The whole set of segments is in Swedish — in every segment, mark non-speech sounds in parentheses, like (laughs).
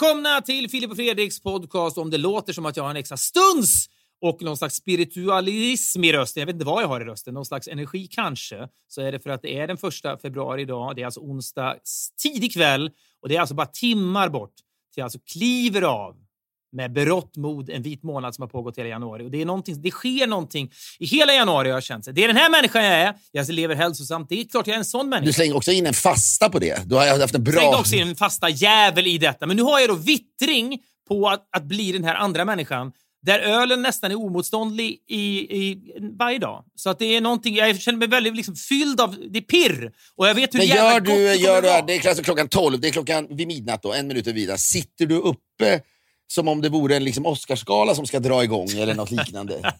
välkomna till Filip och Fredriks podcast. Om det låter som att jag har en extra stuns och någon slags spiritualism i rösten, jag vet inte vad jag har i rösten, någon slags energi kanske, så är det för att det är den första februari idag. Det är alltså onsdag tidig kväll och det är alltså bara timmar bort till jag alltså kliver av med berått mod en vit månad som har pågått hela januari. Och det, är det sker någonting i hela januari jag har känt. sig. Det är den här människan jag är. Jag lever hälsosamt. Det är klart jag är en sån människa. Du slänger också in en fasta på det. Du har haft en bra... slängde också in en fasta jävel i detta. Men nu har jag då vittring på att, att bli den här andra människan där ölen nästan är omotståndlig i, i, varje dag. Så att det är någonting, jag känner mig väldigt liksom fylld av, det är pirr. Och jag vet hur Men jävla gör gott du, det gör du, det är alltså klockan 12, det är klockan vid midnatt då, en minut över midnatt. Sitter du uppe som om det vore en liksom Oscarsgala som ska dra igång eller något liknande? (laughs)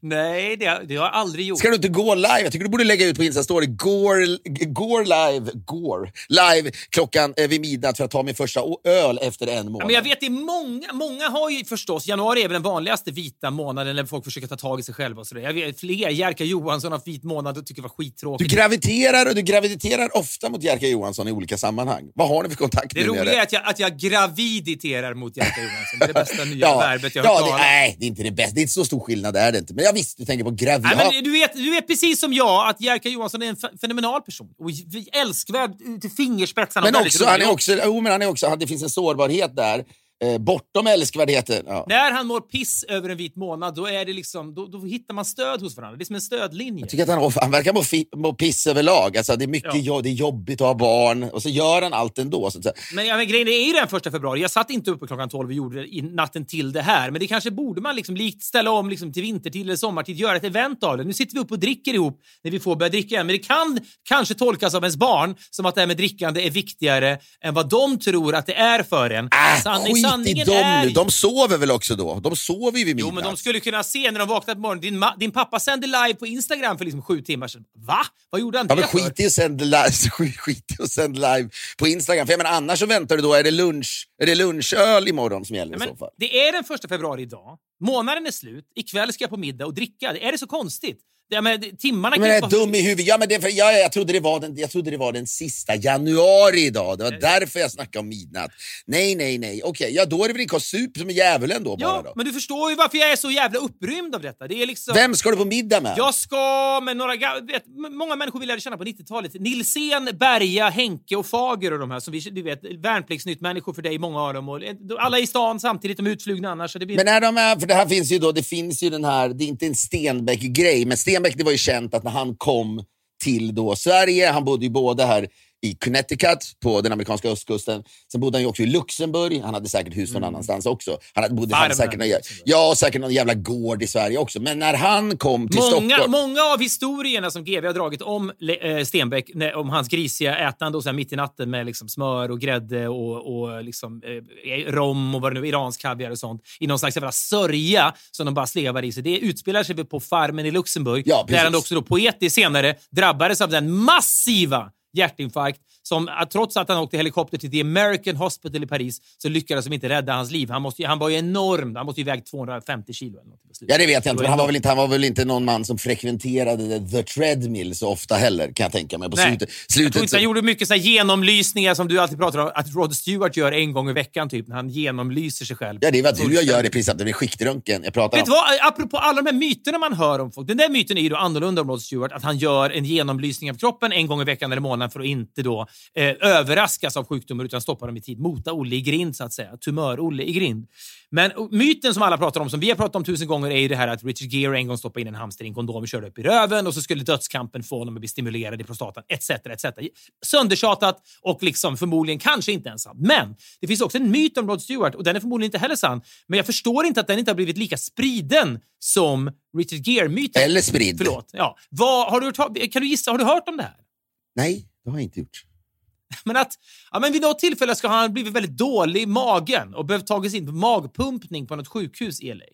Nej, det, det har jag aldrig gjort. Ska du inte gå live? Jag tycker du borde lägga ut på Insta-story. Går, går live, går live klockan eh, vid midnatt för att ta min första öl efter en Ja, månad. men jag vet, det många, många har ju förstås, januari är väl den vanligaste vita månaden när folk försöker ta tag i sig själva. Och så där. Jag vet, fler, Jerka Johansson har vit månad och tycker det var Du skittråkigt. graviterar och du graviterar ofta mot Jerka Johansson i olika sammanhang. Vad har ni för kontakt Det roliga är att jag, att jag graviditerar mot Jerka Johansson. Det är det bästa (laughs) nya ja, verbet jag har ja, hört det, Nej, det är inte det bästa. Det är inte så stor skillnad, är det inte. Men jag visste, du tänker på gravid. Nej, men du, vet, du vet precis som jag att Jerka Johansson är en fenomenal person. Och älskvärd till fingerspetsarna. Men också, han är också, jo, men han är också, det finns en sårbarhet där. Eh, bortom älskvärdheten. Ja. När han mår piss över en vit månad, då, är det liksom, då, då hittar man stöd hos varandra. Det är som en stödlinje. Jag tycker att han, han verkar må, fi, må piss överlag. Alltså, det, är mycket Ja. jo, det är jobbigt att ha barn och så gör han allt ändå. Så. Men, ja, men grejen är ju den första februari. Jag satt inte uppe klockan 12 och gjorde det i natten till det här. Men det kanske borde man liksom likt ställa om liksom till vintertid eller sommartid, göra ett event av det. Nu sitter vi upp och dricker ihop när vi får börja dricka igen. Men det kan kanske tolkas av ens barn som att det här med drickande är viktigare än vad de tror att det är för en. Äh, Sanning- skit i sanningen dem är nu. De sover väl också då? De sover ju vid Jo, midnatt. men de skulle kunna se när de vaknar på morgonen. Din, din pappa sände live på Instagram för liksom sju timmar sedan. Va? Vad gjorde han Ja, det men skit i att sända live, (laughs) skit i att sända live på Instagram. För jag menar, annars så väntar du då, är det, lunch, är det lunchöl imorgon som gäller Ja, i så fall? det är den första februari idag. Månaden är slut. Ikväll ska jag på middag och dricka. Är det så konstigt? Det, men, timmarna Men jag är dum i huvudet. Ja, men det, för, ja, jag, trodde det var den, jag trodde det var den sista januari idag. Det var därför jag snackade om midnatt. Nej, nej, nej. Okej, ja, då är det väl en konsup som djävulen då bara. Ja, Då. men du förstår ju varför jag är så jävla upprymd av detta. Det är liksom... Vem ska du på middag med? Jag ska med några... Vet, många människor vi lärde känna på 90-talet. Nilsén, Berga, Henke och Fager och de här som vi, du vet, värnpliktsnytt-människor för dig, många av dem. Och, eh, alla i stan samtidigt, de är utflugna annars. Så det blir... Men är de för det här finns ju då, det finns ju den här, det är inte en Stenbeck-grej, men Stenbeck det var ju känt att när han kom till då Sverige, han bodde ju både här i Connecticut på den amerikanska östkusten. Sen bodde han ju också i Luxemburg. Han hade säkert hus någon annanstans också. Han hade, bodde Farmen säkert, någon, ja, säkert någon jävla gård i Sverige också. Men när han kom till Många, Stockholm... många av historierna som GV har dragit om eh, Stenbeck, om hans grisiga ätande och så mitt i natten med liksom smör och grädde och, och liksom, eh, rom och vad det nu iransk kaviar och sånt i någon slags jävla sörja som de bara slevar i sig. Det utspelar sig på farmen i Luxemburg Ja, där han också då poetiskt senare drabbades av den massiva hjärtinfarkt som trots att han åkte helikopter till The American Hospital i Paris så lyckades de inte rädda hans liv. Han, måste, han var ju enorm. Han måste ju väga 250 kilo. Eller något slutet. Ja, det vet jag inte. Men han var, väl inte, han var väl inte någon man som frekventerade the treadmill så ofta heller, kan jag tänka mig. På Nej. slutet, Jag tror slutet inte han gjorde mycket så genomlysningar som du alltid pratar om att Rod Stewart gör en gång i veckan, typ, när han genomlyser sig själv. Ja, det är vad du gör i princip. Det är skiktröntgen jag pratar Vet om. vad? Apropå alla de här myterna man hör om folk. Den där myten är ju annorlunda om Rod Stewart. Att han gör en genomlysning av kroppen en gång i veckan eller månaden för att inte då eh, överraskas av sjukdomar utan stoppa dem i tid. Mota Olle i grind, så att säga. Tumör-Olle i grind. Men myten som alla pratar om, som vi har pratat om tusen gånger, är ju det här att Richard Gere en gång stoppade in en hamster i en kondom och körde upp i röven och så skulle dödskampen få honom att bli stimulerad i prostatan, etc. etc. Söndertjatat och liksom förmodligen kanske inte ens sant. Men det finns också en myt om Rod Stewart och den är förmodligen inte heller sann. Men jag förstår inte att den inte har blivit lika spriden som Richard Gere-myten. Eller spridd. Förlåt. Ja. Vad, har du, hört- kan du gissa, har du hört om det här? Nej. Det har jag inte gjort. (laughs) Men att ja, men vid något tillfälle ska han ha blivit väldigt dålig i magen och behövt tagits in på magpumpning på något sjukhus i LA.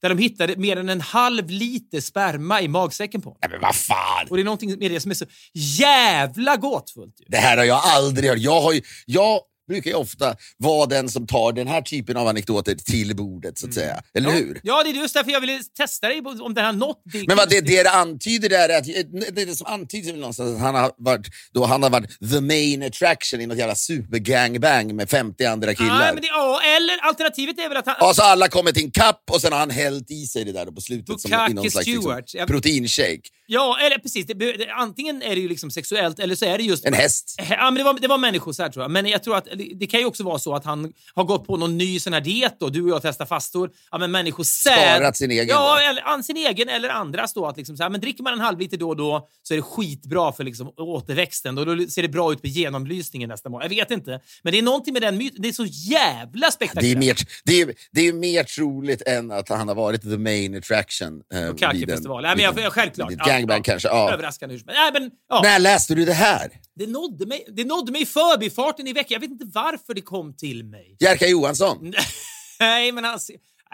Där de hittade mer än en halv liter sperma i magsäcken på honom. Nej, men vad fan! Och det är någonting med det som är så jävla gåtfullt. Ju. Det här har jag aldrig hört. Jag, har ju, jag brukar ju ofta vara den som tar den här typen av anekdoter till bordet, så att säga. Eller Mm. ja. hur? Ja, det är just därför jag ville testa dig om den har nått ditt... Men vad det, det det antyder där är att, det, är det som antyder väl någonstans att han har, varit, då han har varit the main attraction i något jävla supergangbang med 50 andra killar. Nej, men det, ja, eller alternativet är väl att han... Och så alla kommer till en kapp och sen har han hällt i sig det där på slutet som Bukake i någon slags liksom, proteinshake. Ja, eller precis. Det, det, antingen är det ju liksom sexuellt eller så är det just... En häst. Ja, men det, var, det var människosär tror jag. Men jag tror att det, det kan ju också vara så att han har gått på någon ny sån här diet då. Du och jag testar fastor. Ja, men människosär... Sparat sin egen Ja, då. eller, an- sin egen eller andras då. Att liksom så här, men dricker man en halv liter då och då så är det skitbra för liksom återväxten. Då, då ser det bra ut på genomlysningen nästa månad. Jag vet inte. Men det är någonting med den myten. Det är så jävla Det är, spektakulärt. mer, det, är, det är mer troligt än att han har varit the main attraction. Eh, vid en- Kaki-festival. Nej, men jag, jag, självklart. ett gangbang kanske. Ja. Överraskande helst. Nej, men, ja. När läste du det här? Det nådde, mig, det nådde mig i förbifarten i veckan. Jag vet inte varför det kom till mig. Jerka Johansson? (laughs) Nej, men han,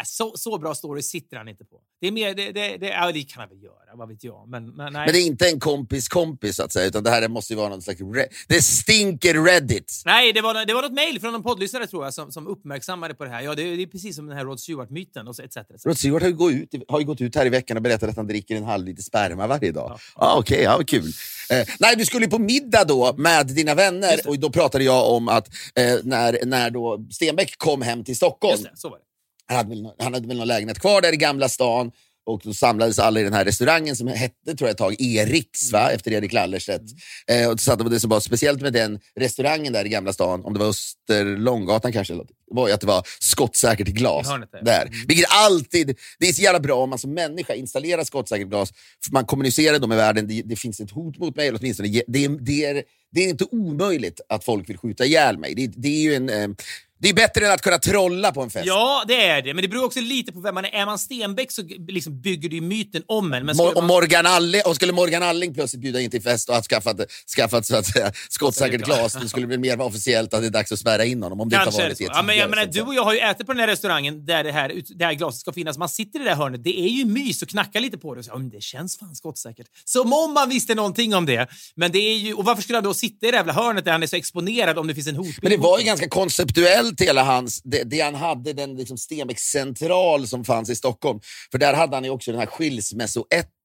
så, så bra story sitter han inte på. Det är mer, det, det, det, ja, det kan han väl göra, vad vet jag. Men, men, nej. Men det är inte en kompis kompis så att säga, utan det här måste ju vara någon slags... Det stinker Reddit. Nej, det var, det var något mejl från en poddlyssnare tror jag som, som uppmärksammade på det här. Ja, det, det är precis som den här Rod Stewart-myten och så etc. etc. Rod Stewart har ju, gått ut, har ju gått ut här i veckan och berättat att han dricker en halv liter sperma varje dag. Ja, ah, Okej, ja, kul. Eh, nej, du skulle ju på middag då med dina vänner och då pratade jag om att eh, när, när då Stenbeck kom hem till Stockholm, Just det, så var det. Han hade, väl, han hade väl någon lägenhet kvar där i Gamla stan och då samlades alla i den här restaurangen som hette tror jag ett tag Eriks, va? efter Erik Lallerstedt. Eh, och så det som var speciellt med den restaurangen där i Gamla stan, om det var Österlånggatan kanske, var ju att det var skottsäkert glas. Där. där. Mm. Vilket alltid, det är så jävla bra om man som människa installerar skottsäkert glas. För man kommunicerar då med världen, det, det finns ett hot mot mig, eller åtminstone det, är- det, är, det är inte omöjligt att folk vill skjuta ihjäl mig. Det, det är ju en... Eh, det är bättre än att kunna trolla på en fest. Ja, det är det. Men det beror också lite på vem man är. Är man Stenbeck så liksom bygger du ju myten om en. Men Mor- och, man- Morgan Alling, och skulle Morgan Alling plötsligt bjuda in till fest och ha skaffat, skaffat så att säga, skottsäkert glas, då skulle det bli mer officiellt att det är dags att spärra in honom. Om det inte Kanske har det varit så. det Ja, men jag menar, att du och jag har ju ätit på den här restaurangen där det här, det här glaset ska finnas. Man sitter i det där hörnet. Det är ju mys och knackar lite på det. Och så, det känns fan skottsäkert. Som om man visste någonting om det. Men det är ju, och varför skulle han då sitta i det jävla hörnet där han är så exponerad om det finns en hotbild? Men det var ju ganska konceptuellt hela hans, det, det han hade, den liksom Stenbeck central som fanns i Stockholm. För där hade han ju också den här skilsmässoettan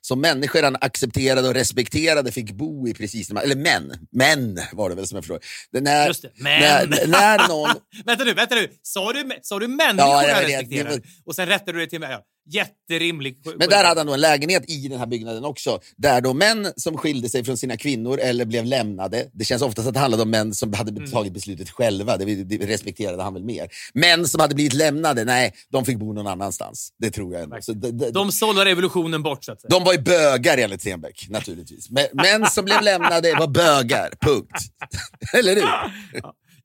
som människor han accepterade och respekterade fick bo i precis när eller män, män var det väl som jag förstår. Det när, Just det, män. När, när någon, (laughs) vänta nu, vänta nu. Sa du, sa du människor Ja, jag? Det var- Och sen rättade du det till mig. Ja, jätterimlig. Men där hade han då en lägenhet i den här byggnaden också, där då män som skilde sig från sina kvinnor eller blev lämnade, det känns oftast att det handlade om män som hade Mm. tagit beslutet själva, det, det respekterade han väl mer. Män som hade blivit lämnade, nej, de fick bo någon annanstans. Det tror jag ändå. Så de, de, De sållar revolutionen bort, så att säga. de var ju bögar enligt Stenbeck, naturligtvis. Men, män som blev lämnade var bögar, punkt. (laughs) eller hur?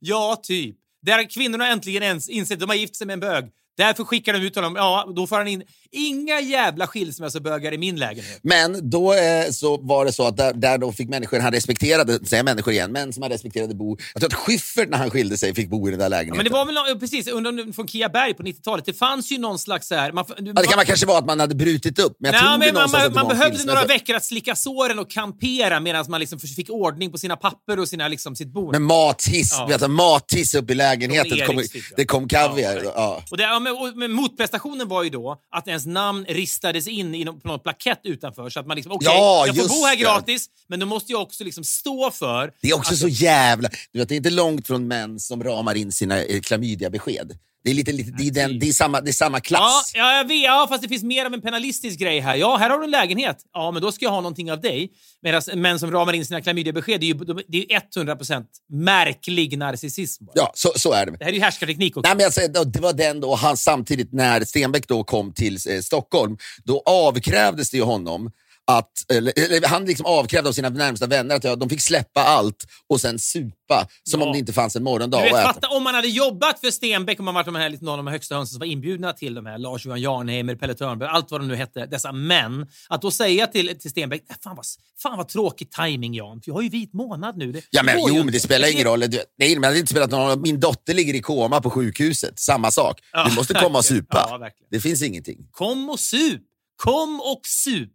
Ja, typ. Där kvinnorna äntligen ens insett att de har gift sig med en bög. Därför skickar de ut honom. Ja, då får han in inga jävla skilsmässobögar i min lägenhet. Men då eh, så var det så att där, där då fick människor, han respekterade, säger människor igen, män som han respekterade bo. Jag tror att Schyffert när han skilde sig fick bo i den där Ja, lägenheten. men det var väl nå- precis under, från Kia Berg på 90-talet. Det fanns ju någon slags så här... Man, Ja, det kan man kanske vara att man hade brutit upp, men jag Nej, men man, man, man behövde några veckor att slicka såren och kampera medan man liksom fick ordning på sina papper och sina, liksom, sitt bord. Med mathiss, Ja. vet, mathiss upp i lägenheten. Det kom, jag. det kom kaviar. Ja, Ja, Och det, ja, men, men motprestationen var ju då att ens namn ristades in i någon, på någon plakett utanför så att man liksom, okej, Ja, jag får bo här det. gratis, men då måste jag också liksom stå för... Det är också att- så jävla... Du vet, det är inte långt från män som ramar in sina eh, klamydia-besked. Det är, lite, lite, det, är den, det, är samma, det är samma Ja, klass. ja, jag vet, ja, fast det finns mer av en penalistisk grej här. Ja, här har du en lägenhet. Ja, men då ska jag ha någonting av dig. Medan män som ramar in sina klamydiabesked, det är ju de- det är ju 100% märklig narcissism. bara. Ja, så, så är det. Det här är ju härskarteknik också. Nej, men säger, det var den då, han samtidigt när Stenbeck då kom till eh, Stockholm, då avkrävdes det ju honom att, eller, eller, han liksom avkrävde av sina närmsta vänner att ja, de fick släppa allt och sen supa som Ja. om det inte fanns en morgondag vet, fatta om man hade jobbat för Stenbeck, om man varit de här, lite, någon av de högsta hönsen som var inbjudna till de här, Lars-Johan Jarnheimer, Pelle Törnberg, allt vad de nu hette, dessa män. Att då säga till, till Stenbeck, "Äh, fan vad, fan vad tråkig timing Jan, för jag har ju vit månad nu. Det Ja, men, jo, men inte." det spelar ingen roll. Du- Nej, men det inte spelat någon roll. Min dotter ligger i koma på sjukhuset. Samma sak. Ja, du måste (laughs) komma och verkligen. supa. Ja, det finns ingenting. Kom och sup! Kom och sup!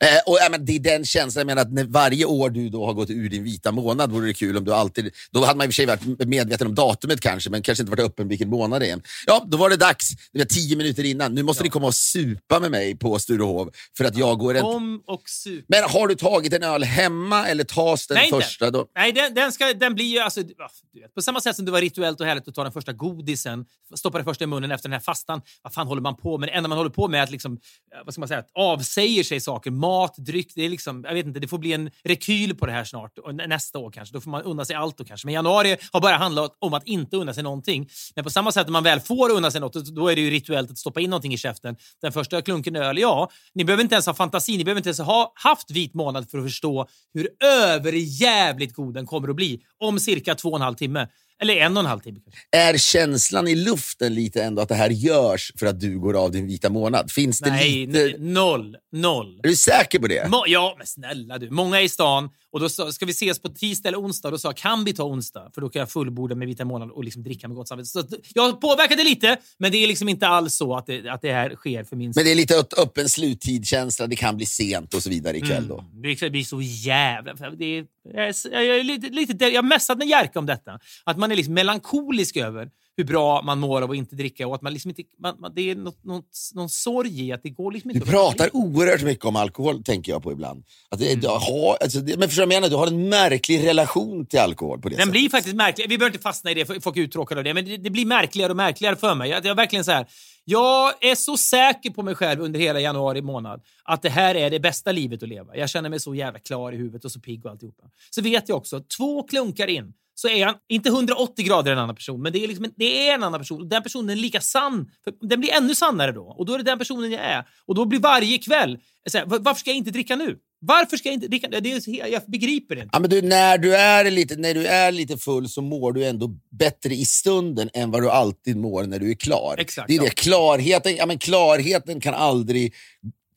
Eh, och, ja, men det är den känslan, jag menar att när varje år du då har gått ur din vita månad vore det kul om du alltid... Då hade man i och för sig varit medveten om datumet kanske, men kanske inte varit öppen vilken månad det är. Ja, då var det dags. Det var tio minuter innan. Nu måste ni komma och supa med mig på Sturehov för att jag går en... Kom och sup. Men har du tagit en öl hemma eller tas den Nej, första? Då? Nej, den, den, ska, den blir ju... Alltså, ja, på samma sätt som det var rituellt och härligt att ta den första godisen, stoppa det första i munnen efter den här fastan. Vad fan håller man på med? Det enda man håller på med är att liksom, eh, vad ska man säga, att avsäger sig saker. Mat, dryck. Det, är liksom, jag vet inte, det får bli en rekyl på det här snart. Och nästa år kanske. Då får man unna sig allt. Då kanske. Men januari har bara handlat om att inte unna sig någonting. Men på samma sätt när man väl får unna sig något, då är det ju rituellt att stoppa in någonting i käften. Den första klunken öl, ja. Ni behöver inte ens ha fantasi. Ni behöver inte ens ha haft vit månad för att förstå hur överjävligt god den kommer att bli om cirka två och en halv timme. Eller en och en halv timme. Är känslan i luften lite ändå att det här görs för att du går av din vita månad? Finns det Nej, lite... n- noll. Noll. Är du säker på det? Må- ja, men snälla du. Många är i stan och då sa, ska vi ses på tisdag eller onsdag. Då sa jag, kan vi ta onsdag? För då kan jag fullborda med vita månaden och liksom dricka med gott samvete. Så jag påverkade lite, men det är liksom inte alls så att det, att det här sker för min Men det är lite öppen sluttidkänsla, det kan bli sent och så vidare ikväll då. Mm, Det blir så jävla... Det är, jag, är, jag, är lite, lite, jag har messat med Jerka om detta. Att man är liksom melankolisk över hur bra man mår av att inte dricka och att man liksom inte... Man, man, det är något, något, någon sorg i att det går liksom Du inte... att- pratar oerhört mycket om alkohol, tänker jag på ibland. Att det, Mm. du har, alltså, det, men förstår du menar? Du har en märklig relation till alkohol på det Den sättet. blir faktiskt märklig. Vi behöver inte fastna i det, för folk är uttråkade av det. Men det, det blir märkligare och märkligare för mig. Jag, jag, verkligen så här, jag är så säker på mig själv under hela januari månad att det här är det bästa livet att leva. Jag känner mig så jävla klar i huvudet och så pigg och alltihopa. Så vet jag också, två klunkar in så är han inte 180 grader en annan person, men det är, liksom en, det är en annan person. Och Den personen är lika sann. För den blir ännu sannare då. Och då är det den personen jag är. Och då blir varje kväll... Här, "Va- varför ska jag inte dricka nu? Varför ska jag inte dricka? Det är, jag begriper det inte. Ja, men du, när, du är lite, när du är lite full så mår du ändå bättre i stunden än vad du alltid mår när du är klar. Exakt, det är ja. det. Klarheten, ja, men klarheten kan aldrig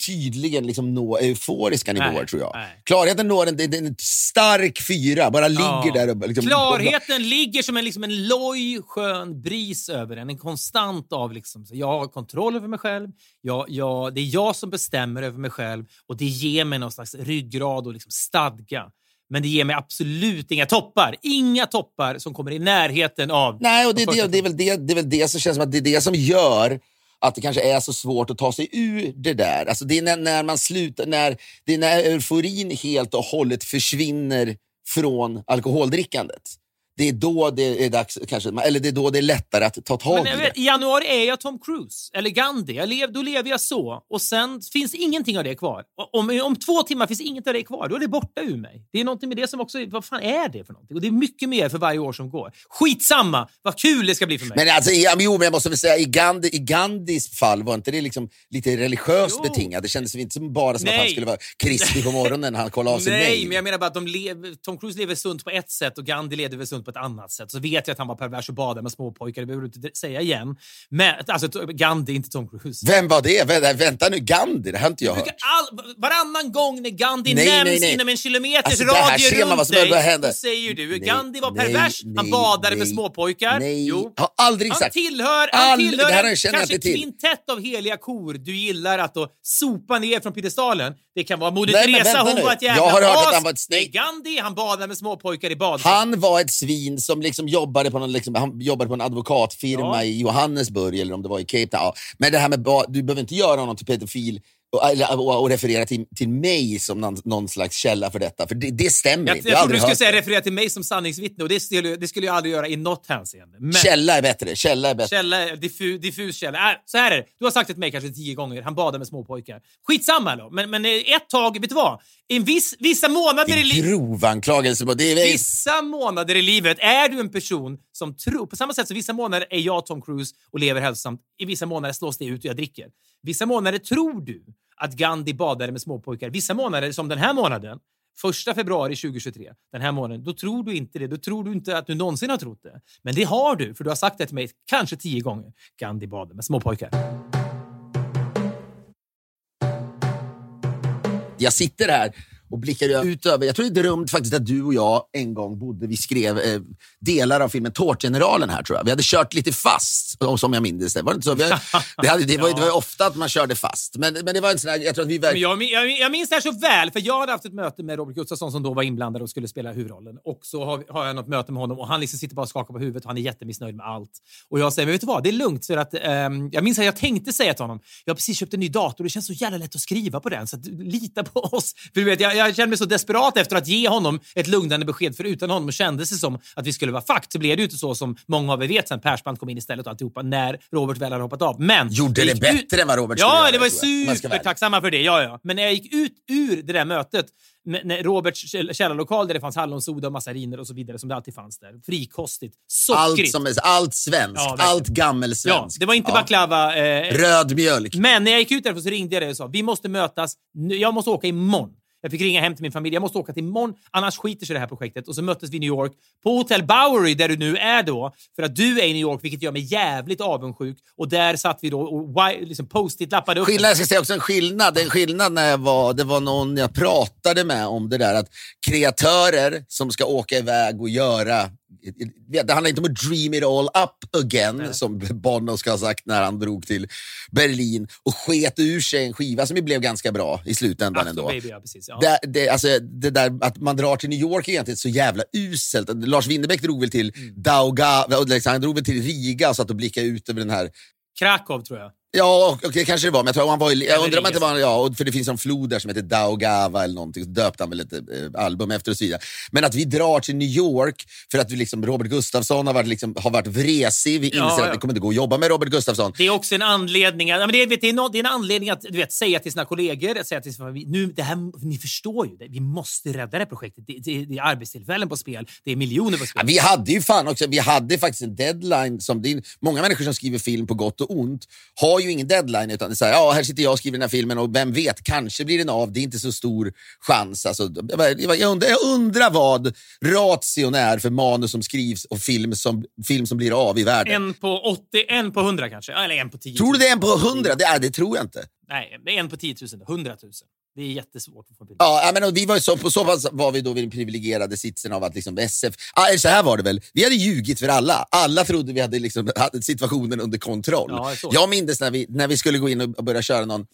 tydligen liksom nå euforiska nivåer, Nej, tror jag. nej. Klarheten når en, en, en stark fyra, bara ligger Ja. där och liksom, Klarheten ligger som en, liksom en loj, skön bris över en. En konstant av liksom, jag har kontroll över mig själv. Jag, jag, det är jag som bestämmer över mig själv och det ger mig någon slags ryggrad och liksom stadga. Men det ger mig absolut inga toppar. Inga toppar som kommer i närheten av... Nej, och det, de det, det, är väl det, det är väl det som känns som att det är det som gör att det kanske är så svårt att ta sig ur det där. Alltså det är när, när man slutar, när, det är när euforin helt och hållet försvinner från alkoholdrickandet. Det är då det är dags, kanske, eller det är då det är lättare att ta tag Men i det. I januari är jag Tom Cruise eller Gandhi. Jag lev, då lever jag så. Och sen finns ingenting av det kvar. Om, om två timmar finns inget av det kvar. Då är det borta ur mig. Det är någonting med det som också... Vad fan är det för någonting? Och det är mycket mer för varje år som går. Skitsamma! Vad kul det ska bli för mig. Men alltså, i- jo, men jag måste väl säga, i, Gandhi, i Gandhis fall var inte det liksom lite religiöst Jo. betingat? Det kändes inte som bara som att han Nej. skulle vara krispig på morgonen när han kollade av sin (laughs) Nej, mail. men jag menar bara att de lev, Tom Cruise lever sunt på ett sätt och Gandhi lever väl sunt på ett annat sätt. Så vet jag att han var pervers och badade med småpojkar. Det behöver du inte säga igen. Men, alltså Gandhi, inte Tom Cruise. Vem var det? Vänta, vänta nu, Gandhi? Det har inte jag hört. all, varannan gång när Gandhi Nej, nämns nej, nej. inom en kilometers Alltså, det här radie ser man vad runt dig, hända. då säger du Nej, Gandhi var pervers, han badade med småpojkar. Nej, Jo. har aldrig Han sagt. tillhör, han Aldrig- tillhör det här en kanske till. kvintett av heliga kor du gillar att då sopa ner från piedestalen. Det kan vara Moder Teresa, hon nu. var ett jävla Jag har hört as. att han var ett Gandhi, han badade med småpojkar i bad. Han var ett svin som liksom jobbade, på någon, liksom, han jobbade på en advokatfirma Ja. i Johannesburg eller om det var i Cape Town. Ja. Men det här med du behöver inte göra honom till pedofil och, eller, och, referera till, till mig som någon, någon slags källa för detta. För det, det stämmer jag, inte. jag har trodde du skulle säga det. referera till mig som sanningsvittne och det skulle, det skulle jag aldrig göra i något hänseende. Men, Källa är bättre. Källa är bättre. Källa, diffu, diffus källa. Äh, så här är det. Du har sagt det till mig kanske tio gånger. Han badar med småpojkar. Skitsamma då. Men, men ett tag, vet du vad? En viss, vissa månader i livet... grov anklagelse. Det är, Vissa månader i livet är du en person som tror... På samma sätt som vissa månader är jag Tom Cruise och lever hälsosamt. I vissa månader slås det ut och jag dricker. Vissa månader tror du att Gandhi badade med småpojkar. Vissa månader, som den här månaden, Första februari 2023, den här månaden, då tror du inte det. Då tror du inte att du någonsin har trott det. Men det har du, för du har sagt det till mig kanske tio gånger. Gandhi badade med småpojkar. Jag sitter här och blickar ut över... Jag tror det är drömt faktiskt att du och jag en gång bodde... Vi skrev eh, delar av filmen Tårtgeneralen här tror jag. Vi hade kört lite fast, som jag minns det. Var det, inte så? Vi (laughs) det, hade, det, var, det var ju ofta att man körde fast. Men, men det var en sån här, jag tror att vi Men jag, jag, jag minns det här så väl, för jag hade haft ett möte med Robert Gustafsson som då var inblandad och skulle spela huvudrollen. Och så har, har jag något möte med honom och han liksom sitter bara och skakar på huvudet och han är jättemissnöjd med allt. Och jag säger, men vet du vad, det är lugnt. För att, ehm, jag minns att jag tänkte säga till honom, jag har precis köpt en ny dator och det känns så jävla lätt att skriva på den, så att, lita på oss. För du vet, jag, jag kände mig så desperat efter att ge honom ett lugnande besked, för utan honom kändes det som att vi skulle vara fucked. Så blev det ju inte så som många av er vet sen Persbrandt kom in istället och alltihopa när Robert väl hade hoppat av. Men Gjorde det bättre än vad Robert skulle Ja, det var supertacksamma för det. Ja, ja. Men när jag gick ut ur det där mötet, när Roberts käll- källarlokal där det fanns hallonsoda och massariner och så vidare, som det alltid fanns där. Frikostigt. Allt, Sockrigt. som är, allt svenskt, Ja, allt ja, gammelsvenskt. det var inte Ja. baklava. Eh, Röd mjölk. men när jag gick ut därifrån så ringde jag dig och sa vi måste mötas. Jag måste åka imorgon. Jag fick ringa hem till min familj. Jag måste åka till imorgon, annars skiter sig det här projektet. Och så möttes vi i New York på Hotel Bowery där du nu är då. För att du är i New York, vilket gör mig jävligt avundsjuk. Och där satt vi då och liksom post-it-lappade upp. Skillnad, jag ska säga också en skillnad. En skillnad när jag var, det var någon jag pratade med om det där att kreatörer som ska åka iväg och göra det handlar inte om att dream it all up again, Nej. som Bono ska ha sagt när han drog till Berlin och sket ur sig en skiva som blev ganska bra i slutändan After ändå. Baby, ja, precis. Ja. Det, det, alltså, det där att man drar till New York är egentligen så jävla uselt. Lars Winnerbäck drog väl till Mm. Liksom, han drog väl till Riga och satt och blickade ut över den här Krakow, tror jag. Ja, och det kanske det var. Men jag, tror han var, i- jag undrar om inte var, ja, för det finns en flod där som heter Daugava eller någonting. Döpte han väl ett eh, album efter och så vidare. Men att vi drar till New York för att vi liksom, Robert Gustafsson har varit, liksom, har varit vresig. Vi inser Ja, ja. att det kommer inte gå att jobba med Robert Gustafsson. Det är också en anledning att, ja, men det, är- vet, det, är nå- det är en anledning att du vet, säga till sina kollegor, säga till sin familj, nu, det här, ni förstår ju, det, vi måste rädda det här projektet. Det, det, det är arbetstillfällen på spel, det är miljoner på spel. Ja, vi hade ju fan också, vi hade faktiskt en deadline. Som det är, många människor som skriver film på gott och ont har ju ingen deadline. Utan det är så här, ja, här sitter jag och skriver den här filmen och vem vet, kanske blir den av. Det är inte så stor chans. Alltså, jag, undrar, jag undrar vad ration är för manus som skrivs och film som, film som blir av i världen. En på 80, en på 100 kanske. Eller en på 10 000. Tror du det är en på hundra? Det, är, det tror jag inte. Nej, det är en på 10 000. 100 000. Det är jättesvårt att få bild. Ja, men och vi var så, på så pass var vi då vid den privilegierade sitsen av att liksom SF... Ah, så här var det väl, vi hade ljugit för alla. Alla trodde vi hade, liksom, hade situationen under kontroll. Ja, så. jag minns när vi, när vi skulle gå in och börja köra någon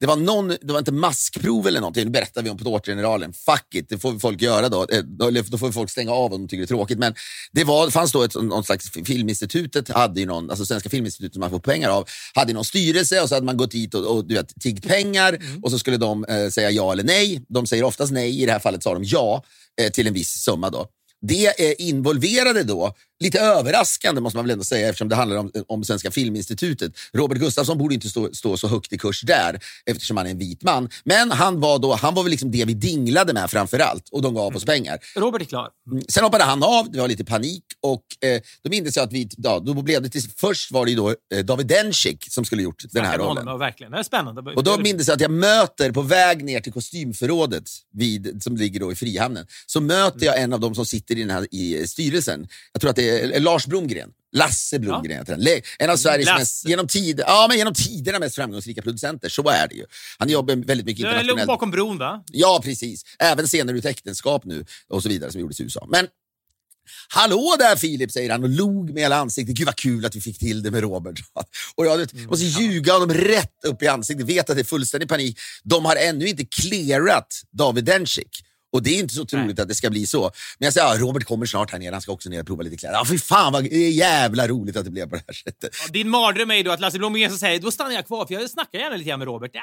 det var, någon, det var inte maskprov eller någonting, det berättade vi om på Tårtgeneralen. Fuck it, det får folk göra då. Eh, då- får folk stänga av om de tycker det är tråkigt. Men det var, fanns då ett någon slags, Filminstitutet, hade ju någon, alltså Svenska Filminstitutet som man får pengar av, hade någon styrelse och så hade man gått dit och, och du vet, tiggt pengar Mm. och så skulle de eh, säga ja eller nej. De säger oftast nej, i det här fallet sa de ja eh, till en viss summa. då. Det eh, involverade då, lite överraskande måste man väl ändå säga eftersom det handlar om, om Svenska Filminstitutet. Robert Gustafsson borde inte stå, stå så högt i kurs där eftersom han är en vit man. Men han var, då, han var väl liksom det vi dinglade med framför allt och de gav oss pengar. Robert är klar. Mm. Sen hoppade han av, det var lite panik och eh, då minns jag att vi, ja, då blev det till, först var det då eh, David Dencik som skulle gjort den här rollen. honom, verkligen. Det är spännande. Och då minns jag att jag möter på väg ner till kostymförrådet vid, som ligger då i Frihamnen. Så möter jag en av dem som sitter i, den här, i styrelsen. Jag tror att det eh, Lars Blomgren. Lasse Blomgren heter. Le- En av Sveriges Lasse. mest, genom, tid, ja, men genom tiderna mest framgångsrika producenter. Så är det ju. Han jobbar väldigt mycket Du låg internationellt. bakom bron, va? Ja, precis. Även scener ur ett äktenskap nu och så vidare som gjordes i USA. Men Hallå där Filip, säger han och log med hela ansiktet. Gud vad kul att vi fick till det med Robert. (laughs) Och jag vet, måste ljuga honom rätt upp i ansiktet. Vet att det är fullständig panik. De har ännu inte clearat David Dencik. Och det är inte så troligt att det ska bli så. Men jag säger, ja, Robert kommer snart här nere, han ska också ner och prova lite kläder. Ja, fy fan vad jävla roligt att det blev på det här sättet. Ja, Din mardröm är ju då att Lasse Blomgren så säger då stannar jag kvar för jag snackar gärna lite grann med Robert. Ja,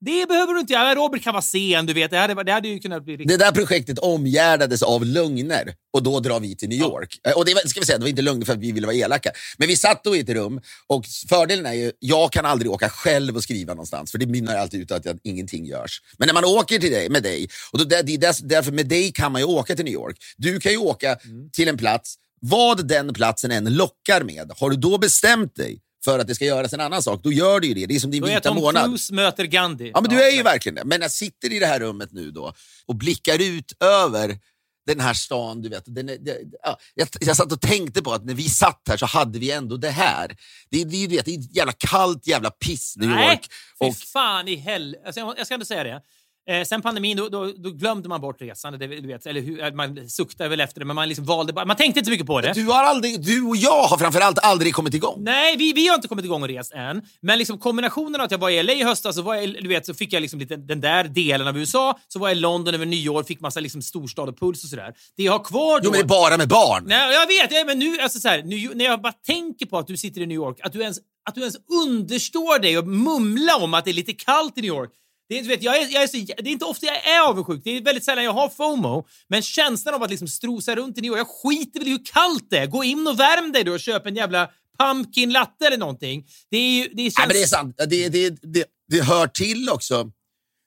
det behöver du inte göra. Robert kan vara sen, du vet. Det hade, det hade ju kunnat bli riktigt... Det där projektet omgärdades av lögner och då drar vi till New York. Eh, Och det var, ska vi säga, det var inte lögner för att vi ville vara elaka. Men vi satt då i ett rum och fördelen är ju, jag kan aldrig åka själv och skriva någonstans för det mynnar alltid ut att jag, ingenting görs. Men när man åker till dig, med dig, och då, det, det, därför med dig kan man ju åka till New York. Du kan ju åka till en plats vad den platsen än lockar med, har du då bestämt dig för att det ska göras en annan sak, då gör du ju det. Det är som din Då är vita Tom månad. Cruise möter Gandhi. Ja, men du är ju verkligen det. Men jag sitter i det här rummet nu då och blickar ut över den här stan. Du vet, den är, det, ja, jag, jag satt och tänkte på att när vi satt här så hade vi ändå det här. Det, det, vet, det är ett jävla kallt jävla piss, New Nej, York. fy Och, fan i hell... Alltså, jag, jag ska inte säga det. Eh, sen pandemin, då, då, då glömde man bort resan. Det, du vet, eller hur, man suktade väl efter det, men man liksom valde bara... Man tänkte inte så mycket på det. du, har aldrig, du och jag har framförallt aldrig kommit igång. Nej, vi, vi har inte kommit igång och rest än. Men liksom kombinationen av att jag var i LA i höstas så, var jag, du vet, så fick jag liksom lite den där delen av USA. Så var jag i London över nyår, fick massa liksom storstad och puls och sådär. Det jag har kvar då... Jo, men det är bara med barn. Nej, jag vet, men nu, alltså så här, nu, när jag bara tänker på att du sitter i New York, att du ens, att du ens understår dig och mumla om att det är lite kallt i New York. Det är, vet, jag är, jag är så, det är inte ofta jag är avundsjuk, det är väldigt sällan jag har FOMO. Men känslan av att liksom strosa runt i New York, jag skiter väl i hur kallt det är. Gå in och värm dig då och köp en jävla pumpkin latte eller någonting. Det är ju... Det känns... Nej, men det är sant. Det, det, det, det hör till också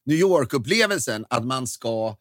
New York-upplevelsen att man ska